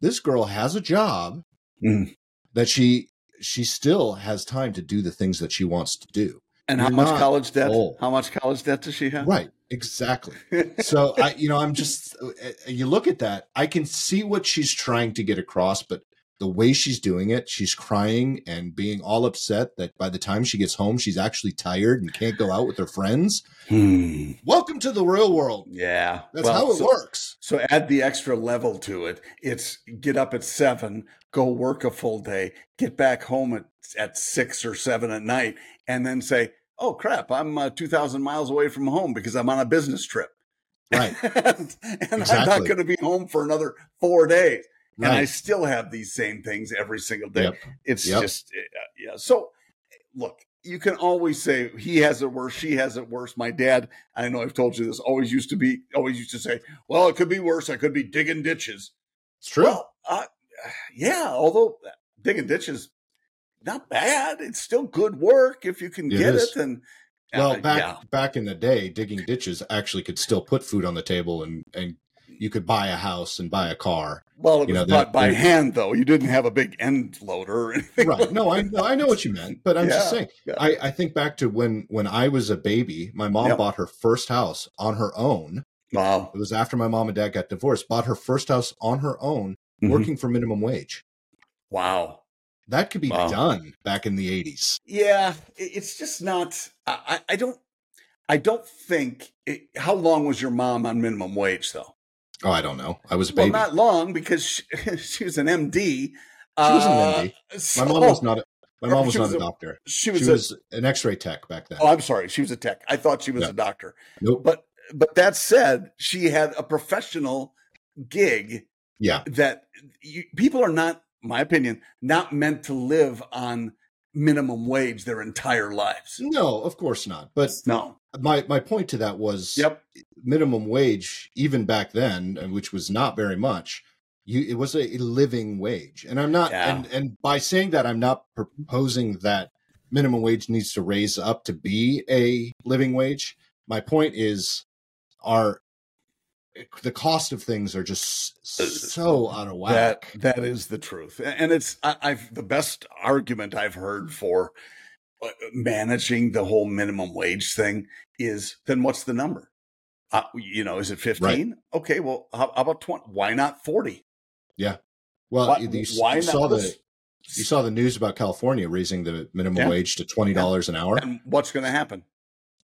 B: this girl has a job
A: Mm.
B: that she she still has time to do the things that she wants to do.
A: And how
B: You're
A: much college debt?
B: old.
A: How much college debt does she have?
B: Right. Exactly. so I, you know, I'm just uh, you look at that, I can see what she's trying to get across, but the way she's doing it, she's crying and being all upset that by the time she gets home, she's actually tired and can't go out with her friends.
A: Hmm.
B: Welcome to the real world.
A: Yeah.
B: That's
A: Well,
B: how it
A: so,
B: works.
A: So add the extra level to it. It's get up at seven, go work a full day, get back home at, at six or seven at night, and then say, "Oh crap, I'm uh, two thousand miles away from home because I'm on a business trip,
B: Right.
A: and, and I'm not going to be home for another four days." And I still have these same things every single day.
B: Yep.
A: It's
B: Yep.
A: just uh, yeah. So look, you can always say he has it worse, she has it worse. My dad, I know I've told you this, always used to be, always used to say, "Well, it could be worse. I could be digging ditches."
B: It's true.
A: Well, uh, yeah. Although digging ditches, not bad. It's still good work if you can
B: It
A: get
B: is.
A: it. And
B: well,
A: uh,
B: back
A: yeah.
B: back in the day, digging ditches actually could still put food on the table and and you could buy a house and buy a car.
A: Well, it
B: you
A: was
B: know, that-
A: by, hand though. You didn't have a big end loader or anything.
B: right. No, I know I know what you meant, but I'm just saying.
A: yeah.
B: I, I think back to when when I was a baby, my mom
A: Yep.
B: bought her first house on her own.
A: Wow.
B: It was after my mom and dad got divorced. Bought her first house on her own,
A: Mhm.
B: working for minimum wage.
A: Wow.
B: That could be
A: Wow.
B: done back in the 80s.
A: Yeah, it's just not. I, I I don't. I don't think. It, how long was your mom on minimum wage though?
B: Oh, I don't know. I was a
A: Well, not long because she, she was an MD.
B: She was an
A: Uh,
B: MD. my mom was not. A, my mom was
A: She
B: not a
A: a-
B: doctor.
A: She was.
B: She
A: a,
B: an X-ray tech back then.
A: oh, I'm sorry. She was a tech. I thought she was a doctor.
B: Nope.
A: But but that said, she had a professional gig
B: Yeah.
A: that you, people are not, my opinion, not meant to live on minimum wage their entire lives.
B: No, of course not. But
A: No.
B: My my point to that was
A: Yep.
B: minimum wage even back then, which was not very much. You, it was a living wage, and I'm not.
A: Yeah.
B: And and by saying that, I'm not proposing that minimum wage needs to raise up to be a living wage. My point is, our the cost of things are just so out of
A: That
B: whack.
A: that is the truth, and it's I, I've the best argument I've heard for uh, managing the whole minimum wage thing is then what's the number? Uh, you know, is it fifteen? Okay, well, how, how about twenty? Why not forty? Yeah.
B: well,
A: Why,
B: you, you
A: why
B: saw the you saw the news about California raising the minimum
A: Yeah.
B: wage to twenty dollars an hour.
A: and what's going to happen?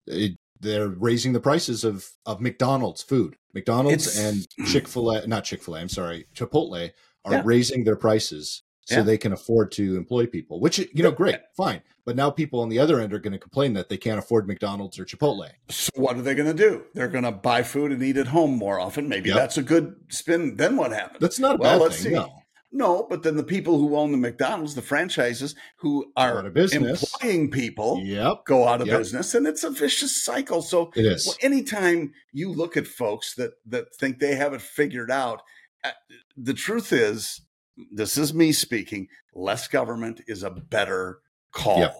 B: it, they're raising the prices of of McDonald's food. McDonald's
A: It's-
B: and Chick Fil A, not Chick Fil A. I'm sorry, Chipotle are
A: Yeah.
B: raising their prices so
A: Yeah.
B: they can afford to employ people. Which you know, great, fine. But now people on the other end are going to complain that they can't afford McDonald's or Chipotle.
A: So what are they going to do? They're going to buy food and eat at home more often. Maybe
B: Yep.
A: that's a good spin. Then what happens?
B: That's not a
A: Well,
B: bad
A: let's
B: thing.
A: see.
B: No,
A: No, but then the people who own the McDonald's, the franchises, who are
B: Out of business.
A: employing people,
B: yep,
A: go out of
B: Yep.
A: business, and it's a vicious cycle. So,
B: it is.
A: well, anytime you look at folks that that think they have it figured out, uh, the truth is, this is me speaking. Less government is a better call.
B: Yep.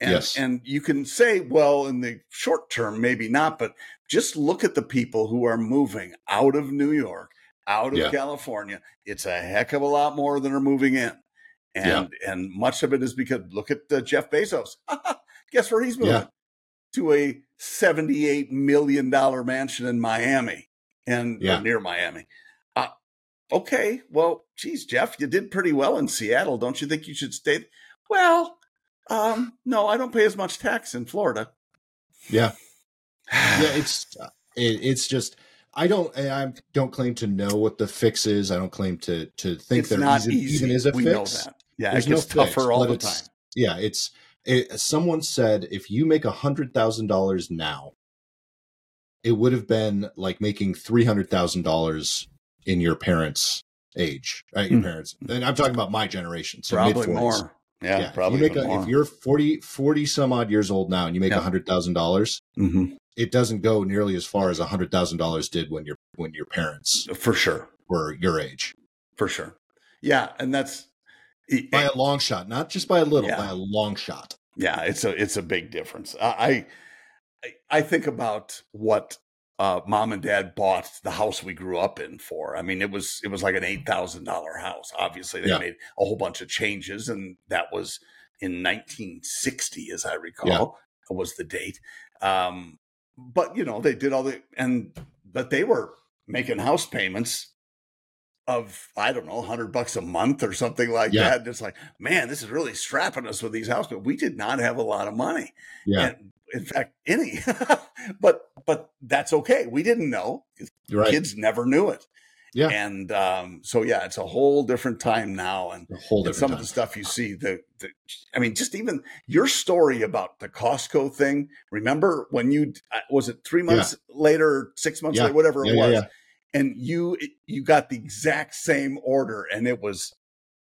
A: And,
B: Yes.
A: and you can say, well, in the short term, maybe not, but just look at the people who are moving out of New York, out of
B: Yeah.
A: California. It's a heck of a lot more than are moving in. And and much of it is because look at uh, Jeff Bezos. Guess where he's moving?
B: Yeah.
A: To a $78 million mansion in Miami and
B: Yeah.
A: near Miami. Uh, okay, well, geez, Jeff, you did pretty well in Seattle. Don't you think you should stay? Well, um, no, I don't pay as much tax in Florida.
B: Yeah, yeah. It's it, it's just. I don't. I don't claim to know what the fix is. I don't claim to to think
A: it's
B: there
A: not
B: even,
A: easy.
B: even is a
A: we
B: fix.
A: know that. Yeah,
B: There's
A: it gets
B: no
A: tougher
B: fix,
A: all the time.
B: Yeah, it's It, someone said if you make a hundred thousand dollars now, it would have been like making three hundred thousand dollars in your parents' age, right? Your
A: Hmm.
B: parents, and I'm talking about my generation, so
A: probably
B: mid-40s.
A: more. Yeah,
B: Yeah,
A: probably
B: If, You make a,
A: more.
B: If you're 40, 40 some odd years old now, and you make a
A: Yeah.
B: hundred thousand dollars,
A: Mhm.
B: it doesn't go nearly as far as a hundred thousand dollars did when your when your parents
A: for sure,
B: were your age
A: for sure. Yeah, and that's e,
B: by a long shot, not just by a little,
A: Yeah.
B: by a long shot.
A: yeah it's a it's a big difference i i, I think about what uh mom and dad bought the house we grew up in for i mean it was it was like an eight thousand dollar house obviously they
B: Yeah.
A: made a whole bunch of changes and that was in 1960 as i recall
B: Yeah.
A: was the date um but you know they did all the and but they were making house payments of I don't know, hundred bucks a month or something like
B: Yeah.
A: that. And it's like, man, this is really strapping us with these houses. But we did not have a lot of money.
B: Yeah,
A: And in fact, any. but but that's okay. We didn't know.
B: right.
A: Kids never knew it.
B: Yeah.
A: And um, so yeah, it's a whole different time now. And, and some
B: time.
A: of the stuff you see, the, the I mean, just even your story about the Costco thing. Remember when you uh, was it three months later, six months
B: Yeah.
A: later, whatever it
B: Yeah, yeah,
A: was,
B: yeah.
A: and you you got the exact same order, and it was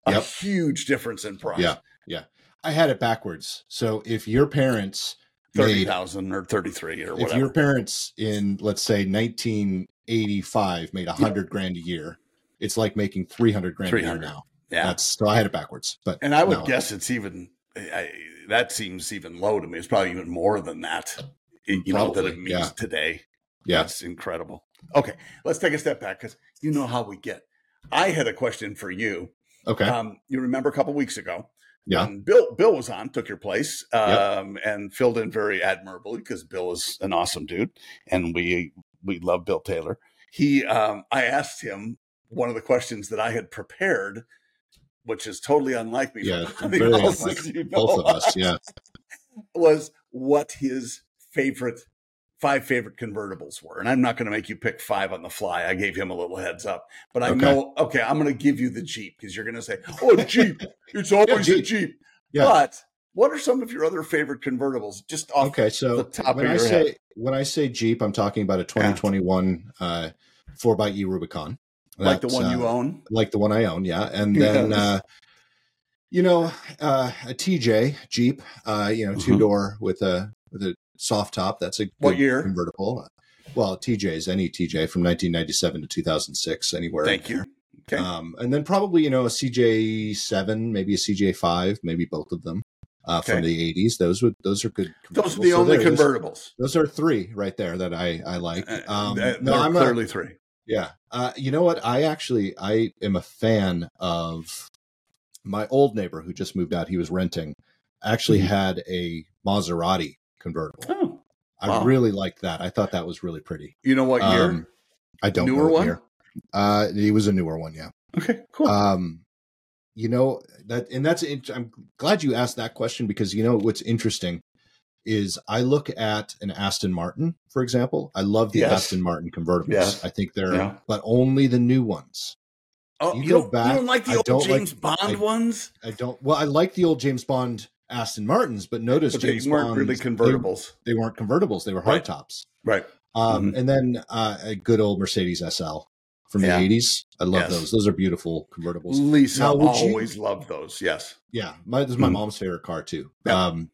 A: a
B: Yep.
A: huge difference in price.
B: Yeah, yeah. I had it backwards. So if your parents
A: thirty thousand or thirty three or whatever.
B: if your parents in let's say 1985 made a hundred grand a year, it's like making 300 grand a year now.
A: yeah,
B: That's so I had it backwards, but
A: and I would
B: no.
A: guess it's even I, that seems even low to me. It's probably even more than that. You know that it means
B: yeah.
A: today.
B: yeah,
A: That's incredible. Okay, let's take a step back because you know how we get. I had a question for you.
B: okay,
A: Um, you remember a couple weeks ago?
B: Yeah.
A: when Bill Bill was on, took your place,
B: Yep.
A: um, and filled in very admirably because Bill is an awesome dude, and we we love Bill Taylor. He, um, I asked him one of the questions that I had prepared, which is totally unlike me.
B: Yeah, very unlike both of us. Yeah,
A: was what his favorite five favorite convertibles were. And I'm not going to make you pick five on the fly. I gave him a little heads up, but I
B: Okay.
A: know, okay, I'm going to give you the Jeep because you're going to say, oh, Jeep. It's always a
B: Jeep.
A: Jeep.
B: Yeah.
A: But what are some of your other favorite convertibles? Just off.
B: okay. So
A: the top
B: when
A: of
B: I
A: your
B: say
A: head.
B: when I say Jeep, I'm talking about a 2021 uh, four x E Rubicon,
A: Like the one you
B: uh,
A: own?
B: like the one I own, yeah. And then,
A: Yes.
B: uh, you know, uh, a TJ Jeep, uh, you know, two door with a with a soft top. That's a
A: What year?
B: convertible. Well, TJ's any TJ from 1997 to 2006, anywhere.
A: Thank you. Okay.
B: Um, and then probably you know a CJ seven, maybe a CJ five, maybe both of them uh, from the 80s. Those would those are good.
A: Those are the
B: So
A: only
B: there, those-
A: convertibles.
B: Those, are three right there that I I like.
A: Uh,
B: Um,
A: th-
B: no, I'm
A: clearly three.
B: Yeah. Uh, you know what? I actually I am a fan of my old neighbor who just moved out. He was renting. Actually
A: Mhm.
B: had a Maserati convertible.
A: Oh,
B: I
A: wow.
B: really liked that. I thought that was really pretty.
A: you know what year?
B: Um, I don't
A: Newer
B: know what
A: one?
B: year. Uh, it was a newer one. Yeah.
A: okay, cool.
B: Um, you know that, and that's. int- I'm glad you asked that question because you know what's interesting is I look at an Aston Martin, for example. I love the
A: Yes.
B: Aston Martin convertibles.
A: Yes.
B: I think they're,
A: Yeah.
B: but only the new ones.
A: oh,
B: you
A: you,
B: go
A: don't,
B: back,
A: you don't like the
B: I
A: old
B: don't like-
A: James Bond
B: I-
A: ones?
B: I don't. Well, I like the old James Bond Aston Martins, but notice
A: But they weren't really convertibles.
B: They, they weren't convertibles. They were
A: Right.
B: hardtops.
A: right.
B: Um,
A: Mhm.
B: And then uh, a good old Mercedes SL from
A: Yeah.
B: the eighties. I love
A: Yes.
B: those. Those are beautiful convertibles.
A: Lisa
B: Now, would you-
A: always loved those. Yes.
B: Yeah, my, this is my
A: Mhm.
B: mom's favorite car too.
A: Yeah.
B: Um,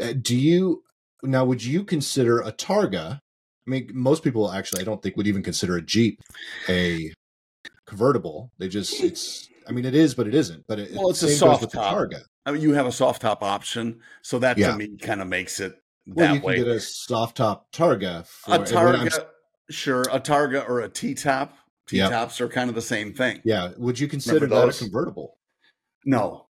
B: uh, do you now? Would you consider a Targa? I mean, most people actually, I don't think would even consider a Jeep a convertible. They just it's. I mean, it is, but it isn't. But it,
A: Well, it's a soft top.
B: Targa.
A: I mean, you have a soft top option, so that
B: Yeah.
A: to me kind of makes it
B: Well,
A: that
B: you can
A: way.
B: get a soft top Targa. For,
A: a Targa, sure, a Targa or a T top. T
B: Yep.
A: tops are kind of the same thing.
B: Yeah, would you consider that a convertible?
A: No,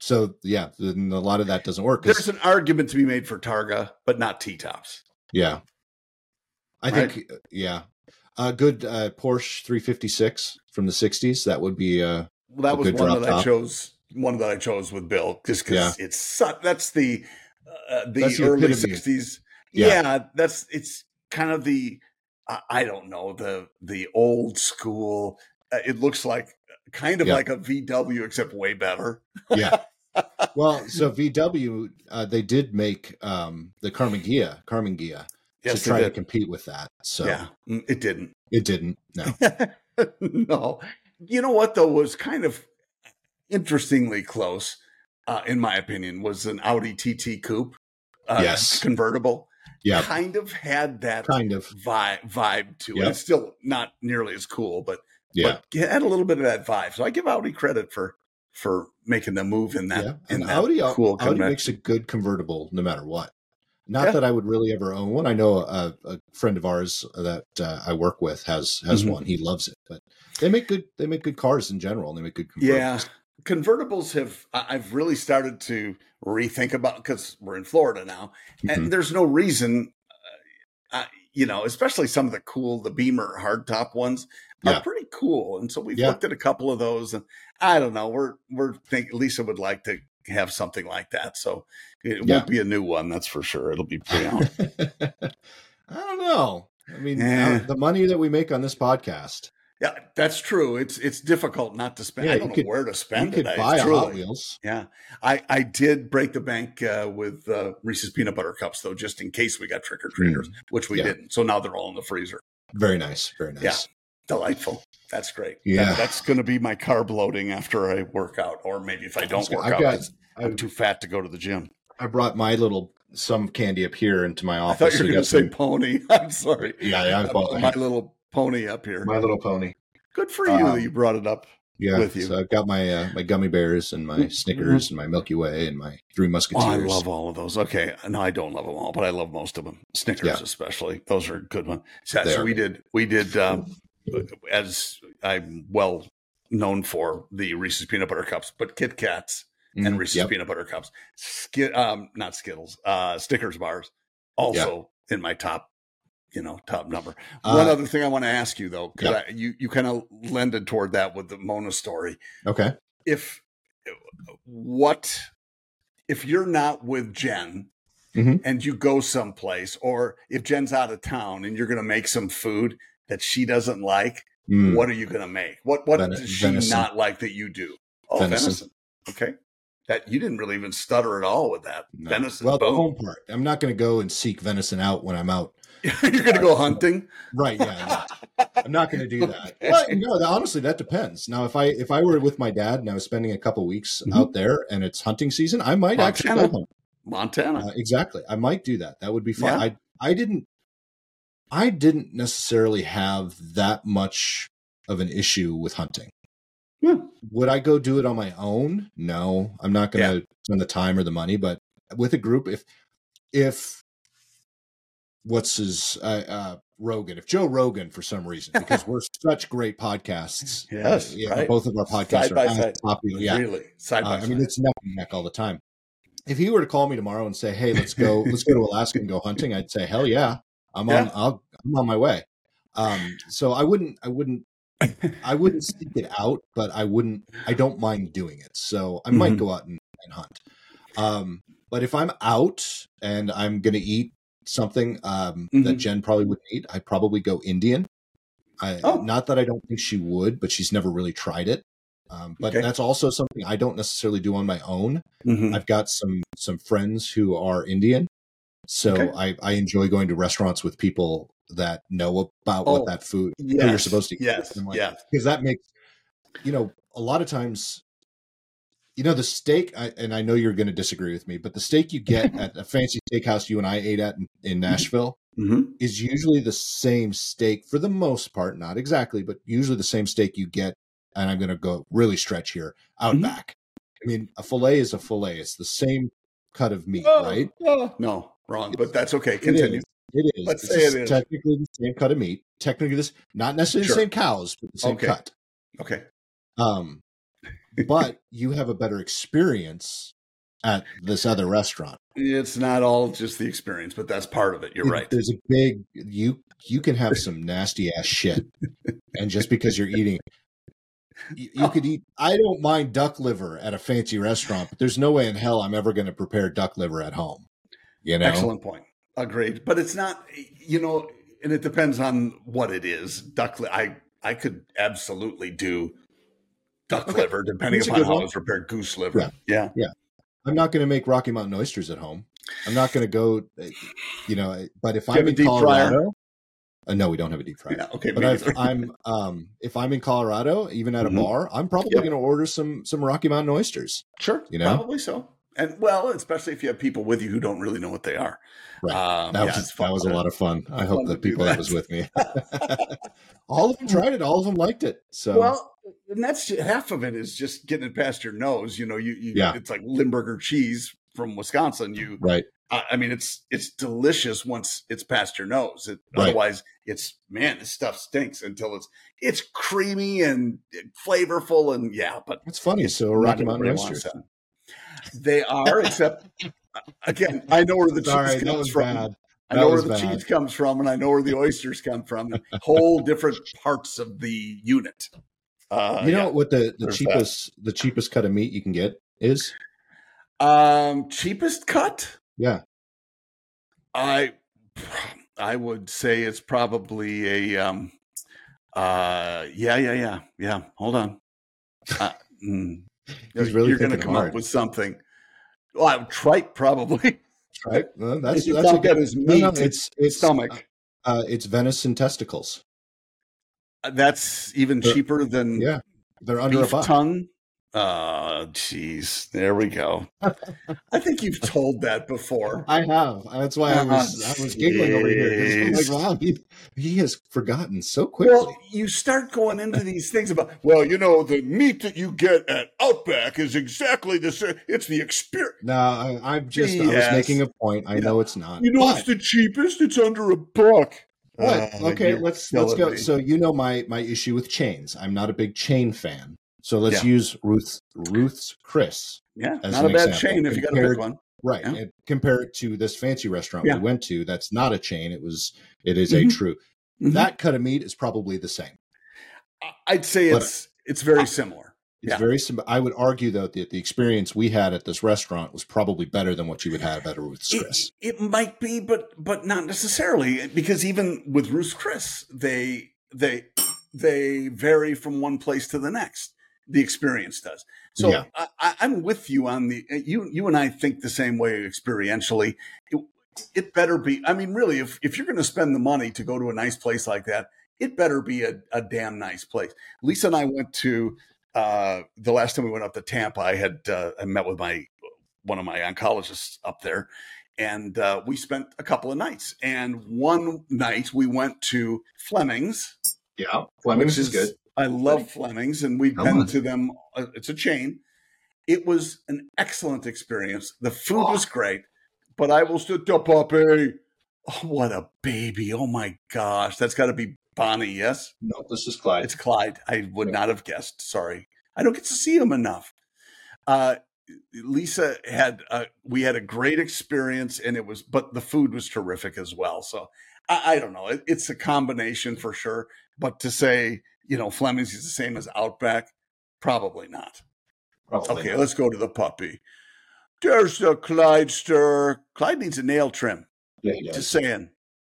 B: So yeah, then a lot of that doesn't work.
A: there's an argument to be made for Targa, but not T tops.
B: yeah, I
A: Right?
B: think yeah, a good uh, Porsche 356 from the 60s. That would be uh,
A: Well, that
B: A
A: was one that I chose. One that I chose with Bill, just because it's that's the uh, the
B: That's the
A: early
B: epitome.
A: '60s.
B: Yeah.
A: Yeah. that's it's kind of the I don't know the the old school. Uh, it looks like kind of
B: Yeah.
A: like a VW, except way better.
B: yeah, well, so VW uh, they did make um, the Karmann Ghia, Ghia
A: yes,
B: to try to compete with that. So
A: Yeah, mm, it didn't.
B: it didn't. No.
A: no. You know what though was kind of interestingly close, uh, in my opinion, was an Audi TT Coupe. Uh,
B: Yes.
A: convertible.
B: Yeah,
A: kind of had that
B: kind of.
A: vibe vibe to it. It's still not nearly as cool, but
B: Yeah.
A: but had a little bit of that vibe. So I give Audi credit for for making the move in that
B: yeah.
A: in
B: And
A: that
B: Audi,
A: cool
B: Audi makes a good convertible no matter what. Not
A: Yeah.
B: that I would really ever own one. I know a, a friend of ours that uh, I work with has has
A: Mhm.
B: one. He loves it, but they make good they make good cars in general. And they make good convertibles.
A: Yeah, convertibles have I've really started to rethink about because we're in Florida now, and there's no reason, uh, uh, you know, especially some of the cool the Beamer hardtop ones are
B: Yeah.
A: pretty cool, and so we've
B: Yeah.
A: looked at a couple of those, and I don't know, we're we're think Lisa would like to have something like that, so it
B: Yeah.
A: won't be a new one, that's for sure. It'll be pre-owned.
B: I don't know. I mean, uh, the money that we make on this podcast,
A: yeah, that's true. It's it's difficult not to spend.
B: Yeah,
A: I don't know
B: could-
A: where to
B: you
A: spend
B: could
A: it. I-
B: buy
A: truly.
B: Hot Wheels.
A: Yeah, I I did break the bank uh, with uh, Reese's peanut butter cups though, just in case we got trick or treaters, which we
B: Mm. Yeah.
A: didn't. So now they're all in the freezer.
B: Very nice. Very nice.
A: Yeah. Delightful. That's great.
B: Yeah.
A: That- that's going to be my carb loading after I work out, or maybe if I don't work
B: I've
A: out,
B: got-
A: I'm too fat to go to the gym.
B: I brought my little some candy up here into my
A: I
B: office.
A: thought you were going to say
B: some-
A: pony. I'm sorry.
B: yeah, yeah, I
A: Uh,
B: bought
A: my little pony up here.
B: my little pony.
A: Good for you
B: Um,
A: that you brought it up.
B: Yeah,
A: with you.
B: So I've got my uh, my gummy bears and my
A: Mhm.
B: Snickers and my Milky Way and my Three Musketeers.
A: I love all of those. Okay, no, I don't love them all, but I love most of them. Snickers,
B: Yeah.
A: especially, those are good ones. So, so we did, we did, um, as I'm well known for the Reese's peanut butter cups, but Kit Kats
B: Mhm.
A: and Reese's
B: Yep.
A: peanut butter cups, Skid, um, not Skittles, uh, Snickers bars, also in my top, you know, top number. One
B: Uh,
A: other thing I want to ask you though, because you you kind of lended toward that with the Mona story
B: Okay.
A: if what if you're not with Jen
B: Mhm.
A: and you go someplace, or if Jen's out of town and you're going to make some food that she doesn't like,
B: Mm.
A: what are you going to make? What what
B: Ven-
A: does she
B: venison.
A: not like that you do? Oh, venison.
B: Venison.
A: Okay, that you didn't really even stutter at all with that
B: No.
A: venison.
B: Well, the home part. I'm not going to go and seek venison out when I'm out.
A: you're going to go hunting.
B: Right. Yeah. I'm not going to do that. But you know, honestly, that depends. Now, if I if I were with my dad and I was spending a couple weeks
A: Mhm.
B: out there and it's hunting season, I might actually go
A: Montana. Montana.
B: Uh, exactly. I might do that. That would be fun.
A: Yeah.
B: I I didn't I didn't necessarily have that much of an issue with hunting.
A: Hmm.
B: Would I go do it on my own? No. I'm not going to spend the time or the money, but with a group if if what's his uh, uh Rogan, if Joe Rogan for some reason because we're such great podcasts.
A: Yes,
B: yeah,
A: right.
B: both of our podcasts
A: Side
B: are
A: side.
B: popular. Yeah.
A: Really, side
B: Uh,
A: by
B: I
A: side.
B: mean, it's neck and neck all the time. If he were to call me tomorrow and say, "Hey, let's go, let's go to Alaska and go hunting," I'd say, "Hell yeah, I'm on,
A: Yeah.
B: I'll, I'm on my way." Um, so I wouldn't, I wouldn't, I wouldn't seek it out, but I wouldn't, I don't mind doing it. So I might
A: Mhm.
B: go out and, and hunt. Um, but if I'm out and I'm going to eat something um, that
A: Mhm.
B: Jen probably wouldn't eat, I'd probably go Indian. I,
A: Oh.
B: Not that I don't think she would, but she's never really tried it. Um, but
A: Okay.
B: that's also something I don't necessarily do on my own.
A: Mhm.
B: I've got some some friends who are Indian, so
A: Okay.
B: I, I enjoy going to restaurants with people that know about
A: Oh,
B: what that food that you're supposed to eat.
A: Yes,
B: And like,
A: yes.
B: because that makes you know a lot of times you know the steak I, and i know you're going to disagree with me but the steak you get at a fancy steakhouse you and i ate at in, in nashville
A: Mhm.
B: is usually the same steak for the most part not exactly but usually the same steak you get and i'm going to go really stretch here out
A: Mhm.
B: back i mean a fillet is a fillet it's the same cut of meat
A: Oh,
B: right
A: oh, no, wrong, but that's okay. Continue.
B: It is.
A: Let's
B: It's
A: say it is.
B: technically the same cut of meat. Technically, this not necessarily
A: Sure.
B: the same cows, but the same
A: Okay.
B: cut.
A: Okay.
B: Um, but you have a better experience at this other restaurant.
A: It's not all just the experience, but that's part of it. You're
B: It-
A: right.
B: There's a big you you can have some nasty ass shit, and just because you're eating, you, you could eat. I don't mind duck liver at a fancy restaurant, but there's no way in hell I'm ever going to prepare duck liver at home. You know,
A: Excellent point. Agreed. But it's not, you know, and it depends on what it is. Duck, li- I I could absolutely do duck
B: Okay.
A: liver, depending
B: That's
A: upon how it's prepared. Goose liver. Yeah.
B: Yeah. I'm not going to make Rocky Mountain oysters at home. I'm not going to go, you know. But if I'm in? Colorado, uh, no, we don't have a deep fryer.
A: Yeah, okay.
B: But if. I'm um, if I'm in Colorado, even at a
A: Mhm.
B: bar, I'm probably
A: Yep.
B: going to order some some Rocky Mountain oysters.
A: sure,
B: you know?
A: probably so. And well, especially if you have people with you who don't really know what they are.
B: Right.
A: Um,
B: That
A: yeah,
B: was that was a lot of fun. I hope the people that
A: that.
B: was with me, all of them tried it. All of them liked it. So
A: Well, and that's half of it is just getting it past your nose. You know, you, you
B: Yeah.
A: it's like Limburger cheese from Wisconsin. You,
B: right,
A: I I mean, it's it's delicious once it's past your nose. It,
B: Right.
A: Otherwise, it's man, this stuff stinks until it's it's creamy and flavorful and yeah. But
B: it's funny. So Rocky Mountain
A: everybody wants
B: oysters.
A: that. They are, except again, I know where the
B: Sorry,
A: cheese comes from.
B: bad.
A: I know where the
B: bad.
A: cheese comes from, and I know where the oysters come from. Whole different parts of the unit. Uh,
B: you know
A: yeah.
B: what the, the cheapest the cheapest cut of meat you can get is?
A: Um, cheapest cut.
B: Yeah,
A: I I would say it's probably a um uh yeah yeah yeah yeah. Hold on. Uh, mm,
B: He's really
A: you're going to come
B: hard.
A: up with something. Well, tripe probably.
B: right. Well, that's
A: If
B: that's a
A: I'll get
B: good.
A: his
B: No,
A: meat,
B: no, it's it's
A: stomach.
B: Uh, it's venison testicles.
A: That's even
B: They're-
A: cheaper than
B: Yeah, they're under
A: beef
B: a buck.
A: tongue. Oh, jeez. There we go. I think you've told that before.
B: I have. That's why I was I was giggling over here. I'm like, wow, he, he has forgotten so quickly.
A: Well, you start going into these things about, well, you know, the meat that you get at Outback is exactly the same. It's the experience.
B: no, I, I'm just I was making a point. I
A: You
B: know it's not.
A: You know,
B: but-
A: it's the cheapest. It's under a buck.
B: What?
A: Uh,
B: okay, let's let's go.
A: me.
B: So you know my my issue with chains. I'm not a big chain fan. So let's
A: Yeah.
B: use Ruth's Ruth's Chris.
A: yeah,
B: as
A: not a bad
B: example,
A: chain if you got to
B: compared-
A: one.
B: Right.
A: Yeah.
B: Compare it to this fancy restaurant
A: Yeah.
B: we went to. That's not a chain. It was it is a
A: Mhm.
B: true.
A: Mhm.
B: That cut of meat is probably the same.
A: I'd say
B: But-
A: it's it's very similar.
B: It's
A: Yeah.
B: very sim- I would argue though that the experience we had at this restaurant was probably better than what you would have at a Ruth's
A: It,
B: Chris.
A: it might be, but but not necessarily because even with Ruth's Chris, they they they vary from one place to the next. The experience does. So
B: Yeah.
A: I, I'm with you on the you you and I think the same way experientially. It, it better be. I mean, really, if if you're going to spend the money to go to a nice place like that, it better be a, a damn nice place. Lisa and I went to uh, the last time we went up to Tampa. I had uh, I met with my one of my oncologists up there, and uh, we spent a couple of nights. And one night we went to Fleming's.
B: Yeah.
A: which I love Fleming's, and we've been to them. uh, It's a chain. It was an excellent experience. The food was great, but I will still the puppy. Oh, what a baby! Oh my gosh, that's got to be Bonnie. Yes,
B: No, this is Clyde.
A: it's Clyde. I would
B: Yeah.
A: not have guessed. Sorry, I don't get to see him enough. Uh, Lisa had uh, we had a great experience, and it was, but the food was terrific as well. So I, I don't know. It, it's a combination for sure. But to say you know Fleming's is the same as Outback, probably not.
B: Probably
A: Okay,
B: not.
A: let's go to the puppy. There's the Clydester. Clyde needs a nail trim.
B: Yeah, he
A: Just saying.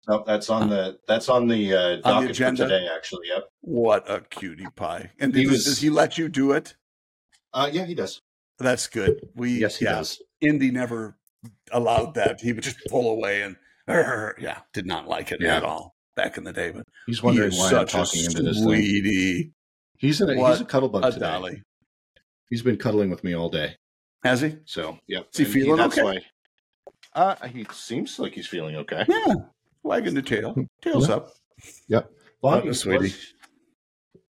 B: No, that's on the that's on the uh, docket for
A: agenda?
B: today. Actually, yep.
A: What a cutie pie! And
B: He
A: does,
B: was-
A: does he let you do it?
B: Uh, yeah, he does.
A: That's good. We
B: Yes, he
A: yeah,
B: does.
A: Indy never allowed that. He would just pull away and yeah, did not like it
B: Yeah.
A: at all back in the day. But
B: He's wondering
A: is
B: why I'm talking into this thing. He's in a,
A: What
B: he's a cuddle bug
A: A
B: today.
A: dolly.
B: He's been cuddling with me all day.
A: Has he?
B: So yeah,
A: Is he feeling
B: that's
A: okay?
B: Why, uh, he seems like he's feeling okay.
A: Yeah. Wagging the tail. Tail's
B: Yeah.
A: up.
B: Bonnie,
A: Oh, sweetie.
B: was,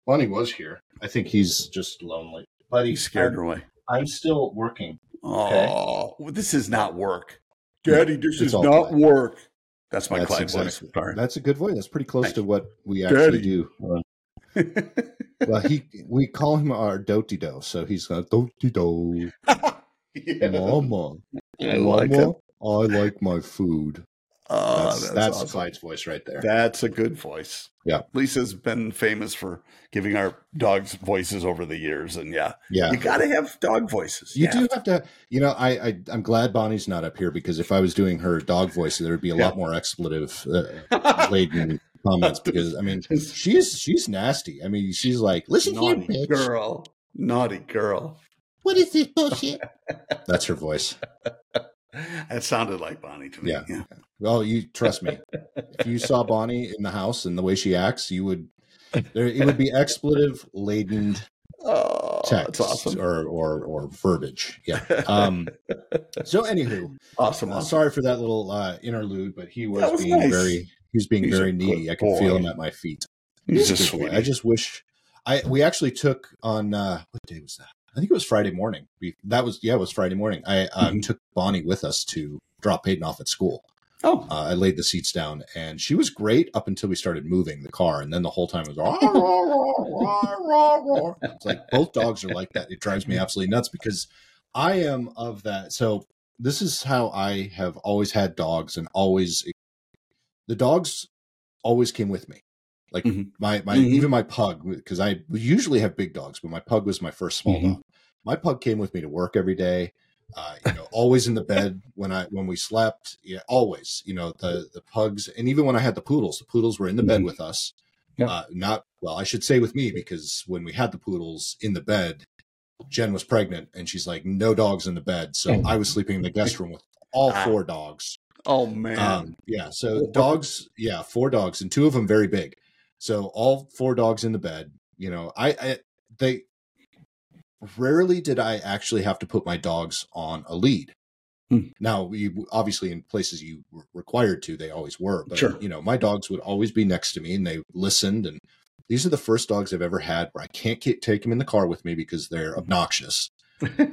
B: Bonnie was here. I think he's just lonely. But
A: He
B: he's
A: scared her away.
B: I'm still working.
A: Oh, well, this is not work. Daddy, this
B: It's
A: is not
B: play.
A: work. That's my
B: That's exactly-
A: voice. Sorry.
B: That's a good voice. That's pretty close
A: Thank
B: to what we
A: Daddy.
B: actually do. Uh, well, he we call him our doty do, so he's got doty do,
A: yeah.
B: mama,
A: I like
B: mama, I like my food.
A: Oh,
B: That's
A: that's,
B: that's,
A: awesome.
B: Clyde's voice right there.
A: That's a good voice.
B: Yeah.
A: Lisa's been famous for giving our dogs voices over the years. And yeah,
B: yeah,
A: you got to have dog voices.
B: You
A: Yeah.
B: do have to, you know. I, I I'm glad Bonnie's not up here because if I was doing her dog voice, there would be a
A: Yeah.
B: lot more expletive uh, laden comments. Because I mean, she's she's nasty. I mean, she's like, listen here, bitch.
A: girl. Naughty girl.
B: What is this bullshit? That's her voice.
A: It sounded like Bonnie to me.
B: Yeah. Well, you trust me. if you saw Bonnie in the house and the way she acts, you would there it would be expletive laden
A: Oh,
B: text
A: awesome.
B: or or or verbiage. Yeah. Um so anywho,
A: awesome.
B: uh,
A: awesome.
B: sorry for that little uh interlude, but he was,
A: was
B: being
A: nice.
B: very he was being
A: He's
B: very needy. I could feel him at my feet.
A: He's a
B: Good boy. I just wish I we actually took on uh what day was that? I think it was Friday morning. We, that was yeah, it was Friday morning. I um,
A: Mhm.
B: took Bonnie with us to drop Peyton off at school.
A: oh,
B: Uh, I laid the seats down, and she was great up until we started moving the car, and then the whole time it was it's like both dogs are like that. It drives me absolutely nuts because I am of that. So this is how I have always had dogs, and always the dogs always came with me. Like
A: Mhm.
B: my my
A: Mhm.
B: even my pug because I usually have big dogs, but my pug was my first small
A: Mhm.
B: dog. My pug came with me to work every day. Uh, you know, always in the bed when I when we slept. Yeah, always. You know, the the pugs, and even when I had the poodles, the poodles were in the bed
A: Mhm.
B: with us.
A: Yeah.
B: Uh, not well, I should say with me because when we had the poodles in the bed, Jen was pregnant, and she's like, "No dogs in the bed," so
A: Mhm.
B: I was sleeping in the guest room with all
A: Ah.
B: four dogs.
A: oh man.
B: Um, yeah, so dogs, yeah, four dogs, and two of them very big. So all four dogs in the bed. You know, I, I they rarely did I actually have to put my dogs on a lead.
A: Hmm.
B: Now, you obviously in places you were required to, they always were. But
A: Sure.
B: you know, my dogs would always be next to me, and they listened. And these are the first dogs I've ever had where I can't ke- take them in the car with me because they're obnoxious.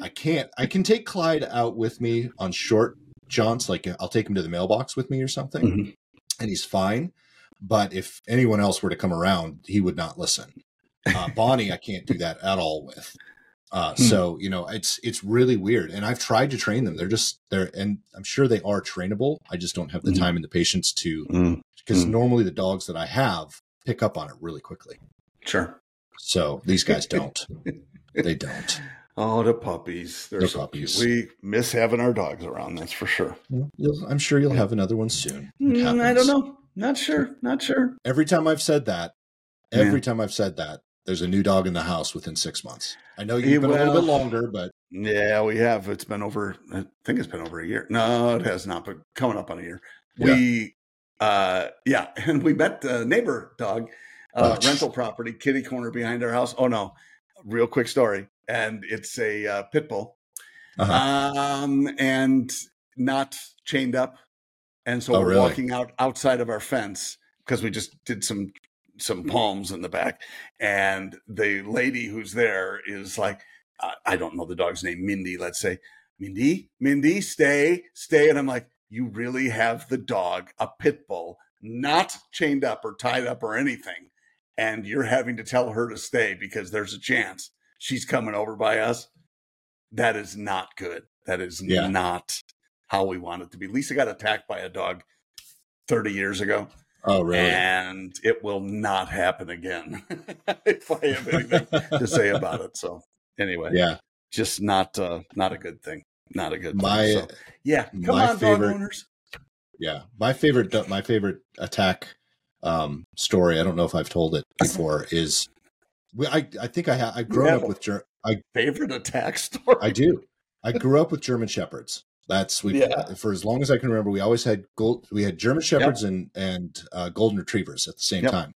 B: I can't. I can take Clyde out with me on short jaunts, like I'll take him to the mailbox with me or something,
A: Mhm.
B: and he's fine. But if anyone else were to come around, he would not listen. Uh, Bonnie, I can't do that at all with. Uh,
A: Hmm.
B: so you know, it's it's really weird, and I've tried to train them. They're just they're, and I'm sure they are trainable. I just don't have the
A: Mhm.
B: time and the patience to
A: Mm,
B: because
A: Mm.
B: normally the dogs that I have pick up on it really quickly.
A: sure.
B: So these guys don't. they don't.
A: Oh, the puppies. They're
B: The
A: so
B: puppies.
A: cute. We miss having our dogs around, that's for sure.
B: You'll, I'm sure you'll have another one soon.
A: Mm, I don't know. Not sure. Not sure.
B: Every time I've said that, every
A: Yeah.
B: time I've said that, there's a new dog in the house within six months. I know you've been a little bit longer, but
A: Yeah, we have. It's been over. I think it's been over a year. No, it has not. But coming up on a year.
B: Yeah.
A: We, uh, yeah, and we met the neighbor dog, uh,
B: Oh.
A: rental property, kitty corner behind our house. Oh no, real quick story, and it's a uh, pit bull,
B: uh-huh.
A: um, and not chained up, and so
B: Oh,
A: we're
B: really?
A: walking out outside of our fence because we just did some some mm. palms in the back, and the lady who's there is like, I, I don't know the dog's name, Mindy. Let's say, Mindy, Mindy, stay, stay, and I'm like, you really have the dog, a pit bull, not chained up or tied up or anything, and you're having to tell her to stay because there's a chance she's coming over by us. That is not good. That is
B: Yeah.
A: not how we want it to be. Lisa got attacked by a dog 30 years ago,
B: oh, really?
A: and it will not happen again if I have anything to say about it. So, anyway,
B: yeah.
A: just not uh, not a good thing. Not a good
B: My
A: thing. So, yeah, come
B: my
A: on,
B: favorite-
A: dog owners.
B: yeah, my favorite my favorite attack um, story. I don't know if I've told it before. Is I I think I ha- I
A: have
B: up with Ger- I
A: Favorite attack story.
B: I do. I grew up with German shepherds. That's we
A: Yeah.
B: for as long as I can remember. We always had gold. We had German shepherds and and uh, golden retrievers at the same
A: Yep.
B: time.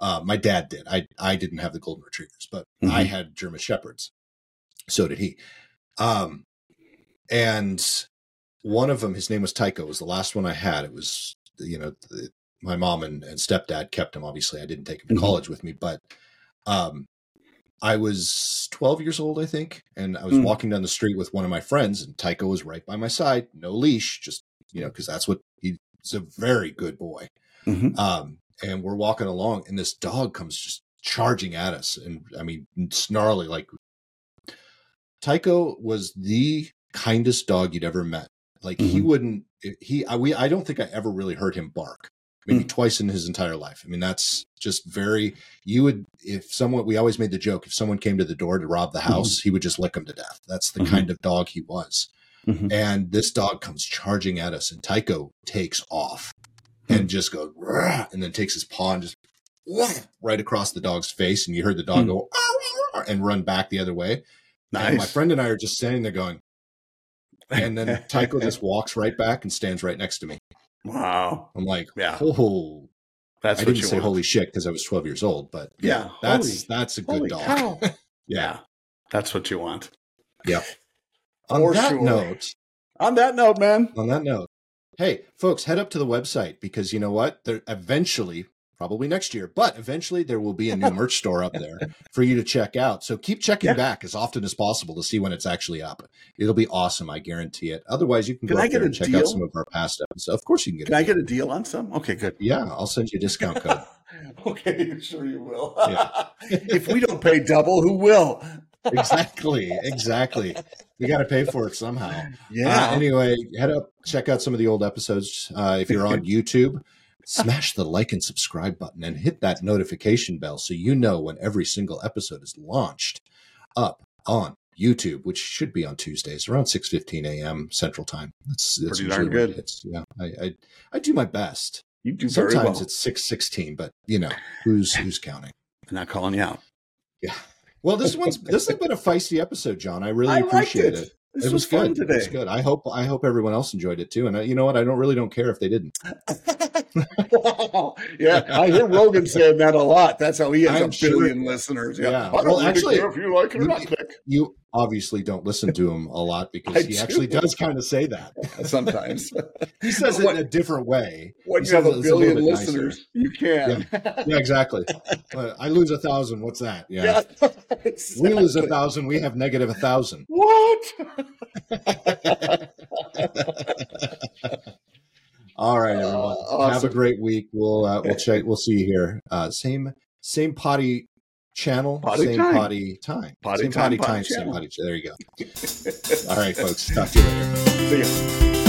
B: Uh, my dad did. I I didn't have the golden retrievers, but
A: Mhm.
B: I had German shepherds. So did he. Um, and one of them, his name was Tycho. Was the last one I had. It was you know the, my mom and, and stepdad kept him. Obviously, I didn't take him to
A: Mhm.
B: college with me, but um, I was 12 years old, I think, and I was
A: Mm.
B: walking down the street with one of my friends, and Tycho was right by my side, no leash, just you know, because that's what he's a very good boy.
A: Mhm.
B: Um, and we're walking along, and this dog comes just charging at us, and I mean, snarly. Like Tycho was the kindest dog you'd ever met. Like he
A: Mhm.
B: wouldn't. He I, we I don't think I ever really heard him bark. Maybe
A: Mm.
B: twice in his entire life. I mean, that's just very. You would if someone. We always made the joke if someone came to the door to rob the house, he would just lick them to death. That's the
A: Mhm.
B: kind of dog he was.
A: Mhm.
B: And this dog comes charging at us, and Tycho takes off
A: Hmm.
B: and just goes, and then takes his paw and just right across the dog's face. And you heard the dog
A: Hmm.
B: go and run back the other way.
A: Nice.
B: And my friend and I are just standing there going, and then Tycho just walks right back and stands right next to me.
A: Wow.
B: I'm like,
A: Yeah.
B: oh,
A: That's
B: I
A: what
B: didn't
A: you
B: say
A: want.
B: holy shit because I was 12 years old, but
A: Yeah,
B: that's
A: holy-
B: that's a good dog. Yeah.
A: yeah. That's what you want. Yeah.
B: on
A: For
B: that
A: sure.
B: note,
A: On that note, man.
B: on that note, hey, folks, head up to the website because you know what? There eventually, probably next year, but eventually there will be a new merch store up there for you to check out. So keep checking
A: Yeah.
B: back as often as possible to see when it's actually up. It'll be awesome, I guarantee it. Otherwise, you can,
A: Can
B: go
A: I
B: up
A: get
B: there and check
A: deal?
B: out some of our past episodes. Of course, you can get.
A: Can
B: a
A: I
B: deal.
A: get a deal on some? Okay, good.
B: Yeah, I'll send you a discount code.
A: okay, sure you will.
B: Yeah.
A: if we don't pay double, who will?
B: exactly, exactly. We got to pay for it somehow.
A: Yeah.
B: Uh, anyway, head up, check out some of the old episodes. Uh, if you're on YouTube, smash the like and subscribe button and hit that notification bell so you know when every single episode is launched up on YouTube, which should be on Tuesdays around 6:15 a.m. Central Time. That's, that's
A: Pretty darn
B: usually
A: good.
B: hits. Yeah, I, I I do my best.
A: you do very
B: Sometimes
A: well.
B: it's 6:16, but you know who's who's counting.
A: I'm not calling you out.
B: Yeah. Well, this one's this has been a feisty episode, John. I really
A: I
B: appreciate
A: it.
B: it.
A: This
B: it
A: was,
B: was,
A: fun
B: good.
A: today.
B: It was good. I hope I hope everyone else enjoyed it too. And uh, you know what? I don't really don't care if they didn't.
A: yeah, I hear Rogan saying that a lot. That's how he has
B: I'm
A: a
B: sure-
A: billion listeners. Yeah,
B: Yeah.
A: I don't
B: Well,
A: really
B: actually,
A: care if you like it or not. Nick.
B: You obviously don't listen to him a lot because
A: I
B: he
A: do.
B: actually does kind of say that.
A: Sometimes
B: He says it in a different way.
A: when
B: He
A: you have a
B: it's a
A: billion
B: nicer.
A: listeners, you can.
B: Yeah, exactly. Uh, I lose a thousand. What's that? Yeah.
A: Yeah,
B: We lose a thousand. We have negative a thousand.
A: What?
B: All right, everyone.
A: Uh,
B: Have a great week. We'll uh, we'll check. We'll see you here. Uh, same same Poddi channel.
A: Poddi
B: same
A: time.
B: Poddi time.
A: Poddi
B: same
A: time,
B: Poddi
A: Poddi
B: time. Same
A: channel.
B: Poddi. There you go. All right, folks. Talk to you later.
A: See ya.